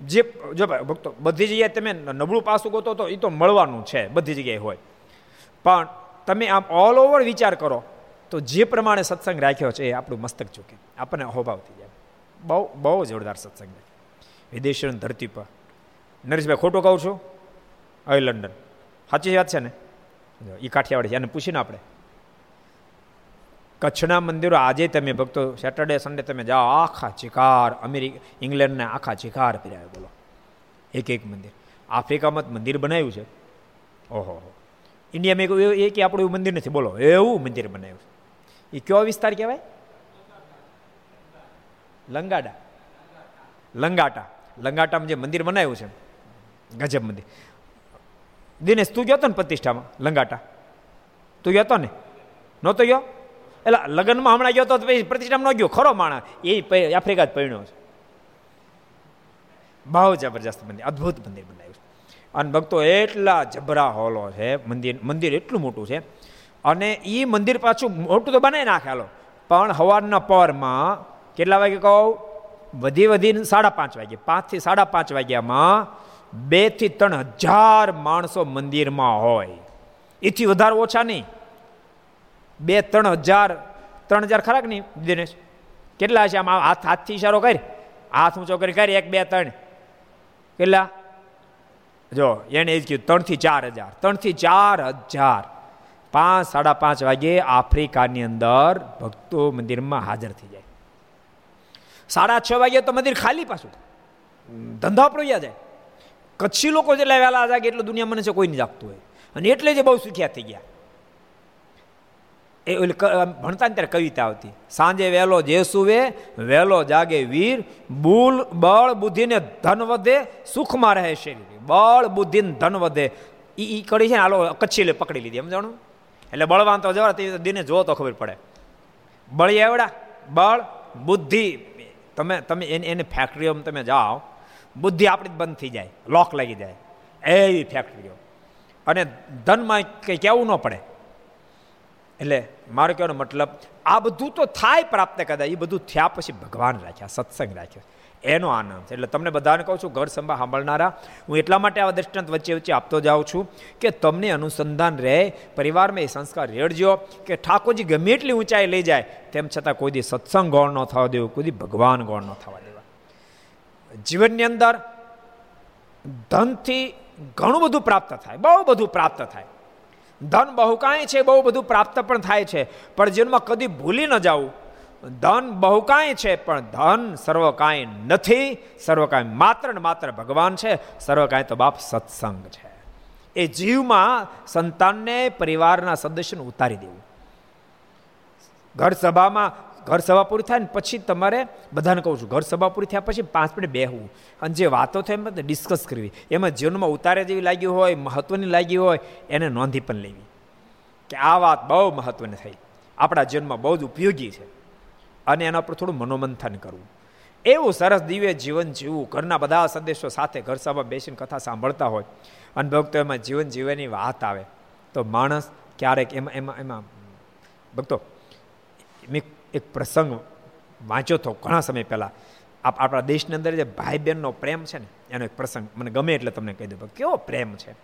જે, જો ભક્તો, બધી જગ્યાએ તમે નબળું પાસું ગોતો તો એ તો મળવાનું છે, બધી જગ્યાએ હોય. પણ તમે આમ ઓલ ઓવર વિચાર કરો, તો જે પ્રમાણે સત્સંગ રાખ્યો છે એ આપણું મસ્તક ચૂકે. આપણને અહોભાવ થઈ જાય. બહુ બહુ જોરદાર સત્સંગ વિદેશીઓની ધરતી પર. નરેશભાઈ, ખોટું કહું છું? હવે લંડન. સાચી વાત છે ને? એ કાઠિયાવાડી છે. એને પૂછીને આપણે. કચ્છના મંદિરો આજે તમે ભક્તો સેટરડે સન્ડે તમે જાઓ, આખા ચિકાર, અમેરિકા, ઇંગ્લેન્ડના આખા ચિકાર પીરાય બોલો. એક એક મંદિર. આફ્રિકામાં મંદિર બનાવ્યું છે. ઓહો ઇન્ડિયામાં એક એ કે આપણું એવું મંદિર નથી. બોલો, એવું મંદિર બનાવ્યું એ કયો વિસ્તાર કહેવાય? લંગાડા. લંગાટા. લંગાટામાં જે મંદિર બનાવ્યું છે, ગજબ મંદિર. દિનેશ, તું ગયો ને પ્રતિષ્ઠામાં? લંગાટા. તું ગયો હતો ને? નહોતો ગયો? એટલે લગ્નમાં હમણાં ગયો તો પછી પ્રતિષ્ઠામાં ન ગયો. ખરો માણસ. એ આફ્રિકા જ પરિણ્યો છે. બહુ જબરજસ્ત મંદિર, અદ્ભુત મંદિર બનાવ્યું અને ભક્તો એટલા જબરા હોલો છે, મંદિર મંદિર એટલું મોટું છે. અને એ મંદિર પાછું મોટું તો બનાવી નાખેલો પણ હવારના પરમાં કેટલા વાગે કહું? વધી વધીને સાડા પાંચ વાગે પાંચથી સાડા પાંચ વાગ્યામાં બેથી ત્રણ હજાર માણસો મંદિરમાં હોય. એથી વધારે ઓછા નહીં. બે ત્રણ હજાર ત્રણ હજાર ખરાક નહીં, દિનેશ? કેટલા છે આમ હાથ, હાથથી ઇશારો કરી? હાથ ઊંચો કરી કરી, એક, બે, ત્રણ. કેટલા? જો, એને એ જ કીધું, ત્રણથી ચાર હજાર, ત્રણથી ચાર હજાર. પાંચ, સાડા પાંચ વાગે આફ્રિકાની અંદર ભક્તો મંદિરમાં હાજર થઈ જાય. સાડા છ વાગે તો મંદિર ખાલી પાછું. ધંધા પડ્યા જાય. કચ્છી લોકો જેટલા વહેલા જાગે એટલે દુનિયા મને છે કોઈ નહીં જાગતું હોય. અને એટલે જ બહુ સુખ્યા થઈ ગયા. એ ભણતા ને ત્યારે કવિતા આવતી. સાંજે વહેલો જે સુવે, વહેલો જાગે વીર, બુલ, બળ બુદ્ધિને ધન વધે, સુખમાં રહે શરીર. બળ, બુદ્ધિ ધન વધે. એ કડી છે ને આલો કચ્છી પકડી લીધી એમ જાણું એટલે બળવાન તો જવા તે દિને જોવો તો ખબર પડે. બળી એવડા બળ, બુદ્ધિ, તમે તમે એની ફેક્ટરીઓમાં તમે જાઓ, બુદ્ધિ આપણી બંધ થઈ જાય લોક લાગી જાય, એવી ફેક્ટરીઓ અને ધનમાં કંઈ કહેવું ન પડે. એટલે મારો કહેવાનો મતલબ, આ બધું તો થાય પ્રાપ્ત કદાચ એ બધું થયા પછી ભગવાન રાખ્યા, સત્સંગ રાખ્યો. એનો આનંદ એટલે તમને બધાને કહું છું, ઘર સંભા સાંભળનારા, હું એટલા માટે આવા દ્રષ્ટાંત વચ્ચે વચ્ચે આપતો જાઉં છું કે તમને અનુસંધાન રહે, પરિવારમાં એ સંસ્કાર રેડજો કે ઠાકોરજી ગમે એટલી ઊંચાઈ લઈ જાય, તેમ છતાં કોઈ દી સત્સંગ ગૌણ ન થવા દેવું, કોઈ દી ભગવાન ગૌણ ન થવા દેવા. જીવનની અંદર ધનથી ઘણું બધું પ્રાપ્ત થાય, બહુ બધું પ્રાપ્ત થાય. ધન બહુ કાંઈ છે, બહુ બધું પ્રાપ્ત પણ થાય છે, પણ જીવનમાં કદી ભૂલી ન જવું ધન બહુ કાંઈ છે, પણ ધન સર્વ કાંઈ નથી, સર્વ કાંઈ માત્ર ને માત્ર ભગવાન છે, સર્વ કાંઈ તો બાપ સત્સંગ છે. એ જીવમાં સંતાનને પરિવારના સદસ્યને ઉતારી દેવું. ઘર સભામાં, ઘર સભા પૂરી થાય ને પછી તમારે બધાને કહું છું, ઘર સભા પૂરી થયા પછી પાંચ મિનિટ બેહવું. અને જે વાતો થાય એમાં ડિસ્કસ કરવી. એમાં જીવનમાં ઉતારે જેવી લાગી હોય, મહત્વની લાગી હોય, એને નોંધી પણ લેવી. કે આ વાત બહુ મહત્વની થઈ. આપણા જીવનમાં બહુ જ ઉપયોગી છે. અને એના પર થોડું મનોમંથન કરવું. એવું સરસ દિવ્ય જીવન જીવવું. ઘરના બધા સંદેશો સાથે ઘર સભા બેસીને કથા સાંભળતા હોય અને ભક્તો એમાં જીવન જીવવાની વાત આવે, તો માણસ ક્યારેક એમાં એમાં એમાં, ભક્તો, મેં એક પ્રસંગ વાંચ્યો હતો ઘણા સમય પહેલાં. આપણા દેશની અંદર જે ભાઈ બહેનનો પ્રેમ છે ને, એનો એક પ્રસંગ. મને ગમે એટલે તમને કહી દઉં કેવો પ્રેમ છે?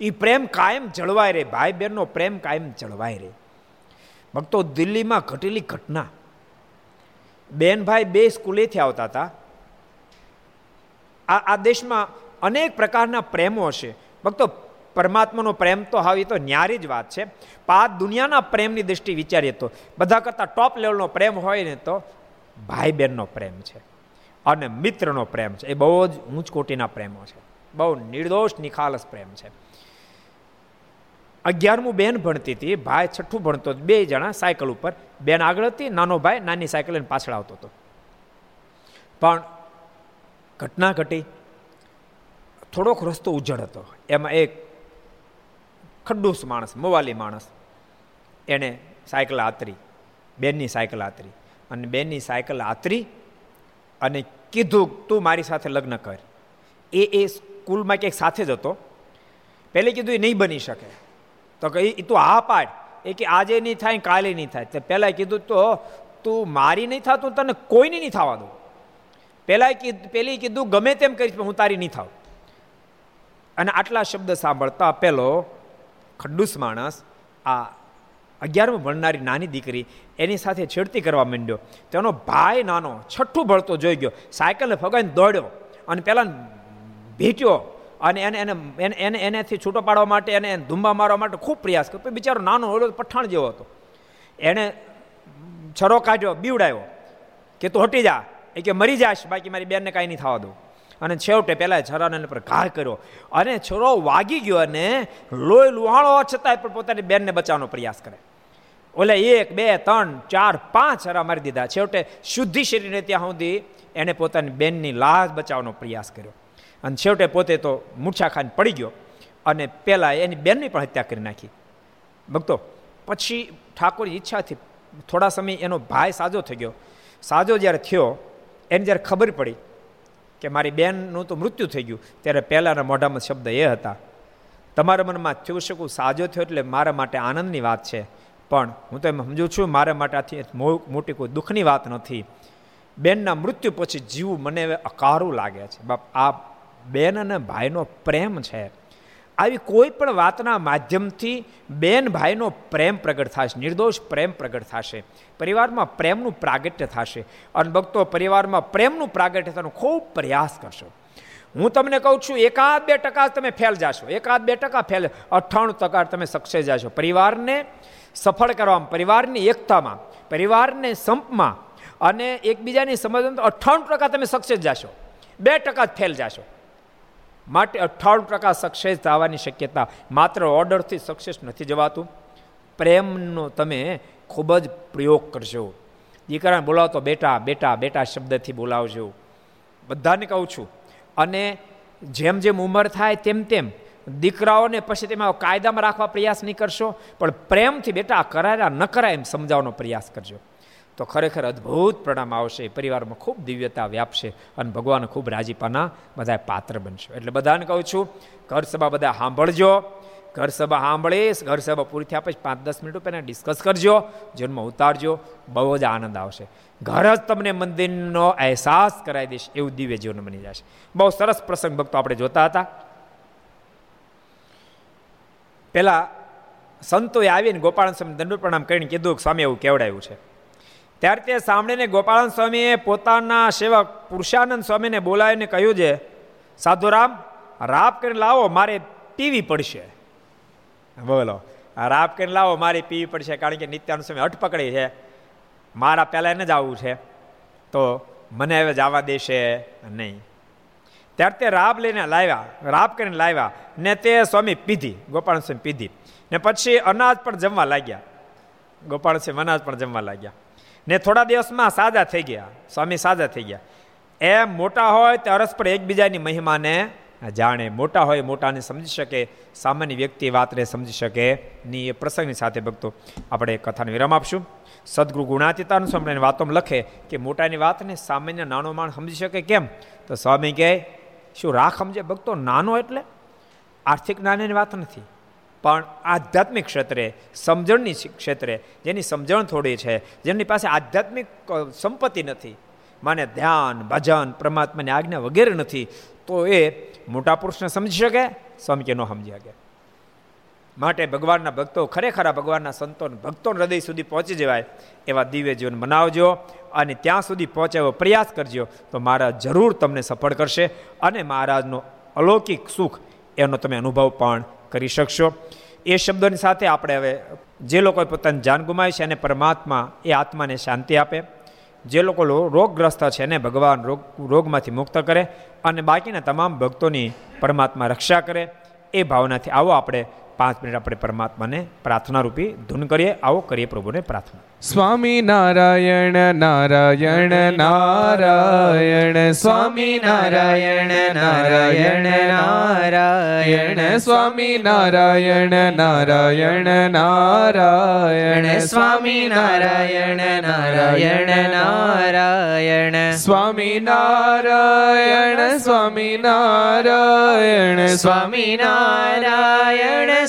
એ પ્રેમ કાયમ જળવાય રહે. ભાઈ બહેનનો પ્રેમ કાયમ જળવાય રહે. ભક્તો, દિલ્હીમાં ઘટેલી ઘટના. બેન ભાઈ બે સ્કૂલેથી આવતા હતા. આ આ દેશમાં અનેક પ્રકારના પ્રેમો છે ભક્તો, પરમાત્માનો પ્રેમ તો હવે તો ન્યારી જ વાત છે. પાંચ દુનિયાના પ્રેમની દ્રષ્ટિ વિચારીએ તો બધા કરતાં ટોપ લેવલનો પ્રેમ હોય ને તો ભાઈ બહેનનો પ્રેમ છે. અને મિત્રનો પ્રેમ છે. એ બહુ જ ઊંચ કોટીના પ્રેમો છે. બહુ નિર્દોષ નિખાલસ પ્રેમ છે. અગિયારમું બેન ભણતી હતી, ભાઈ છઠ્ઠું ભણતો બે જણા સાયકલ ઉપર. બેન આગળ હતી, નાનો ભાઈ, નાની સાયકલ એને પાછળ આવતો હતો. પણ ઘટના ઘટી. થોડોક રસ્તો ઉજળ હતો. એમાં એક ખડ્ડુસ માણસ, મોવાલી માણસ, એણે સાયકલ આતરી, બેનની સાયકલ આતરી. અને બેનની સાયકલ આતરી અને કીધું, તું મારી સાથે લગ્ન કર. એ એ સ્કૂલમાં ક્યાંક સાથે જ હતો. પહેલે કીધું એ નહીં બની શકે. તો કે એ તું હા પાડ. એ કે આજે નહીં થાય કાલે નહીં થાય. તો પહેલાં કીધું તો, તું મારી નહીં થતું તને કોઈને નહીં થવા દઉં. પહેલાં કીધું પેલી કીધું, ગમે તેમ કરીશ હું તારી નહીં થાવ અને આટલા શબ્દ સાંભળતા પેલો ખડ્ડુસ માણસ આ અગિયારમું ભણનારી નાની દીકરી એની સાથે છેડતી કરવા માંડ્યો. તેનો ભાઈ નાનો છઠ્ઠું ભળતો જોઈ ગયો. સાયકલને ફગાઈને દોડ્યો અને પહેલાં ભેટ્યો. અને એને એને એને એને એનેથી છૂટો પાડવા માટે એને ધુંબા મારવા માટે ખૂબ પ્રયાસ કર્યો. બિચારો નાનો ઓલો પઠાણ જેવો હતો. એણે છરો કાઢ્યો, બીવડાયો કે તું હટી જા. એ કે મરી જાશ, બાકી મારી બેનને કાંઈ નહીં થવા દઉં અને છેવટે પહેલાં છરાને પર ઘા કર્યો. અને છરો વાગી ગયો અને લોહી લુહાણો છતાંય પણ પોતાની બેનને બચાવવાનો પ્રયાસ કરે. ઓલે એક, બે, ત્રણ, ચાર, પાંચ છરા મારી દીધા. છેવટે શુદ્ધિ શરીરને ત્યાં સુધી એણે પોતાની બેનની લાશ બચાવવાનો પ્રયાસ કર્યો. અને છેવટે પોતે તો મૂર્છા ખાઈને પડી ગયો અને પહેલાં એની બેનની પણ હત્યા કરી નાખી. ભક્તો, પછી ઠાકોરની ઈચ્છાથી થોડા સમય એનો ભાઈ સાજો થઈ ગયો. સાજો જ્યારે થયો, એને જ્યારે ખબર પડી કે મારી બેનનું તો મૃત્યુ થઈ ગયું, ત્યારે પહેલાંના મોઢામાં શબ્દ એ હતા, તમારા મનમાં થયું શકું સાજો થયો એટલે મારા માટે આનંદની વાત છે. પણ હું તો એમ સમજુ છું, મારા માટે આથી મોટી કોઈ દુઃખની વાત નથી. બેનના મૃત્યુ પછી જીવવું મને અકારું લાગે છે. બાપ, આ બેન અને ભાઈનો પ્રેમ છે. આવી કોઈ પણ વાતના માધ્યમથી બેન ભાઈનો પ્રેમ પ્રગટ થશે, નિર્દોષ પ્રેમ પ્રગટ થશે. પરિવારમાં પ્રેમનું પ્રાગટ્ય થશે અને ભક્તો પરિવારમાં પ્રેમનું પ્રાગટ્ય થવાનો ખૂબ પ્રયાસ કરશો. હું તમને કહું છું, એકાદ બે ટકા તમે ફેલ જાશો. એકાદ બે ટકા ફેલ, અઠ્ઠાણું ટકા તમે સક્સેસ જાશો. પરિવારને સફળ કરવામાં, પરિવારની એકતામાં, પરિવારને સંપમાં અને એકબીજાની સમજણ તો અઠ્ઠાણું ટકા તમે સક્સેસ જાશો. બે ટકા જ ફેલ જાશો. માટે અઠ્ઠાણું ટકા સક્સેસ થવાની શક્યતા. માત્ર ઓર્ડરથી સક્સેસ નથી જવાતું. પ્રેમનો તમે ખૂબ જ પ્રયોગ કરજો. દીકરાને બોલાવતો બેટા બેટા બેટા શબ્દથી બોલાવજો. બધાને કહું છું. અને જેમ જેમ ઉંમર થાય તેમ તેમ દીકરાઓને પછી તેમાં કાયદામાં રાખવા પ્રયાસ નહીં કરશો, પણ પ્રેમથી બેટા કરાયા ન કરાય એમ સમજાવવાનો પ્રયાસ કરજો. તો ખરેખર અદ્ભુત પ્રણામ આવશે. પરિવારમાં ખૂબ દિવ્યતા વ્યાપશે અને ભગવાન ખૂબ રાજીપાના બધા પાત્ર બનશે. એટલે બધાને કહું છું, ઘર સભા બધા સાંભળજો. ઘર સભા સાંભળીશ ઘર સભા પૂરી થયા પછી પાંચ દસ મિનિટ પહેલાં ડિસ્કસ કરજો, જન્મ ઉતારજો, બહુ જ આનંદ આવશે. ઘર જ તમને મંદિરનો અહેસાસ કરાવી દઈશ એવું દિવ્ય જીવન બની જશે. બહુ સરસ પ્રસંગ ભક્તો આપણે જોતા હતા. પહેલાં સંતોએ આવીને ગોપાલ સ્વામી દંડ પ્રણામ કરીને કીધું કે સ્વામી, એવું કેવડાયું છે? ત્યારે તે સાંભળીને ગોપાળન સ્વામીએ પોતાના સેવક પુરુષાનંદ સ્વામીને બોલાવીને કહ્યું છે સાધુરામ રાપ કરીને લાવો, મારે પીવી પડશે. બોલો રાપ કરીને લાવો, મારે પીવી પડશે, કારણ કે નિત્યાનંદ સ્વામી અટપકડી છે. મારા પહેલાં એને જ આવવું છે. તો મને હવે જવા દેશે નહીં. ત્યારે તે રાબ લઈને લાવ્યા રાબ કરીને લાવ્યા, ને તે સ્વામી પીધી ગોપાલ સ્વામી પીધી. ને પછી અનાજ પણ જમવા લાગ્યા. ગોપાલ સ્વામી અનાજ પણ જમવા લાગ્યા. ને થોડા દિવસમાં સાજા થઈ ગયા. સ્વામી સાજા થઈ ગયા. એમ મોટા હોય તે અરસ્પર એકબીજાની મહિમાને. જાણે મોટા હોય મોટાને સમજી શકે, સામાન્ય વ્યક્તિ વાતને સમજી શકે. ની એ પ્રસંગની સાથે ભક્તો, આપણે કથાને વિરામ આપશું. સદગુરુ ગુણાતીતાનું સ્વામી વાતોમાં લખે કે મોટાની વાતને સામાન્ય નાનો માણ સમજી શકે કેમ? તો સ્વામી કહે, શું રાખ સમજે? ભક્તો નાનો એટલે આર્થિક નાની વાત નથી. પણ આધ્યાત્મિક ક્ષેત્રે, સમજણની ક્ષેત્રે જેની સમજણ થોડી છે, જેમની પાસે આધ્યાત્મિક સંપત્તિ નથી, માને ધ્યાન, ભજન, પરમાત્માની આજ્ઞા વગેરે નથી, તો એ મોટા પુરુષને સમજી શકે સ્વામી કે ન સમજી શકે. માટે ભગવાનના ભક્તો, ખરેખર ભગવાનના સંતો ભક્તો હૃદય સુધી પહોંચી જવાય, એવા દિવ્ય જીવન બનાવજો અને ત્યાં સુધી પહોંચે પ્રયાસ કરજો, તો મહારાજ જરૂર તમને સફળ કરશે અને મહારાજનો અલૌકિક સુખ, એનો તમે અનુભવ પણ કરી શકશો. એ શબ્દોની સાથે આપણે હવે જે લોકોએ પોતાની જાન ગુમાવી છે એને પરમાત્મા એ આત્માને શાંતિ આપે. જે લોકો રોગગ્રસ્ત છે એને ભગવાન રોગ, રોગમાંથી મુક્ત કરે અને બાકીના તમામ ભક્તોની પરમાત્મા રક્ષા કરે. એ ભાવનાથી આવો આપણે પાંચ મિનિટ આપણે પરમાત્માને પ્રાર્થના રૂપી ધૂન કરીએ. આવો કરીએ પ્રભુને પ્રાર્થના. સ્વામી નારાયણ નારાયણ નારાયણ, સ્વામી નારાયણ નારાયણ નારાયણ, સ્વામી નારાયણ નારાયણ નારાયણ, સ્વામી નારાયણ નારાયણ નારાયણ, સ્વામી નારાયણ સ્વામી નારાયણ સ્વામી નારાયણ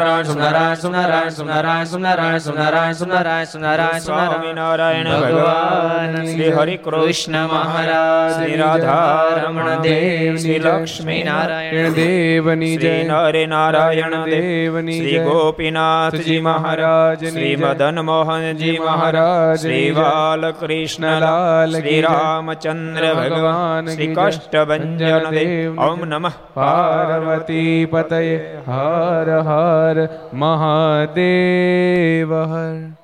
સોમનારાયણ સોમનારાયણ સોમનારાયણ સોમનારાયણ સોમનારાયણ સોમનારાયણ સોમનારાયણ સોમનારાયણ સોમનારાયણ સોમનારાયણ સોમનારાયણ સોમનારાયણ સોમનારાયણ સોમનારાયણ સોમનારાયણ સોમનારાયણ સ્વામિનારાયણ ભગવાન શ્રી હરિ કૃષ્ણ મહારાજ શ્રી રાધારમણ દેવ શ્રી લક્ષ્મી નારાયણ દેવની જય હરે નારાયણ દેવ દેવની શ્રી. ગોપીનાથજી મહારાજ શ્રી મદન મોહનજી મહારાજ શ્રી બાલકૃષ્ણલાલ શ્રી રામચંદ્ર ભગવાન શ્રી કષ્ટભંજન દેવ ઓમ નમઃ પાર્વતી પતય હર હર મહાદેવ હર.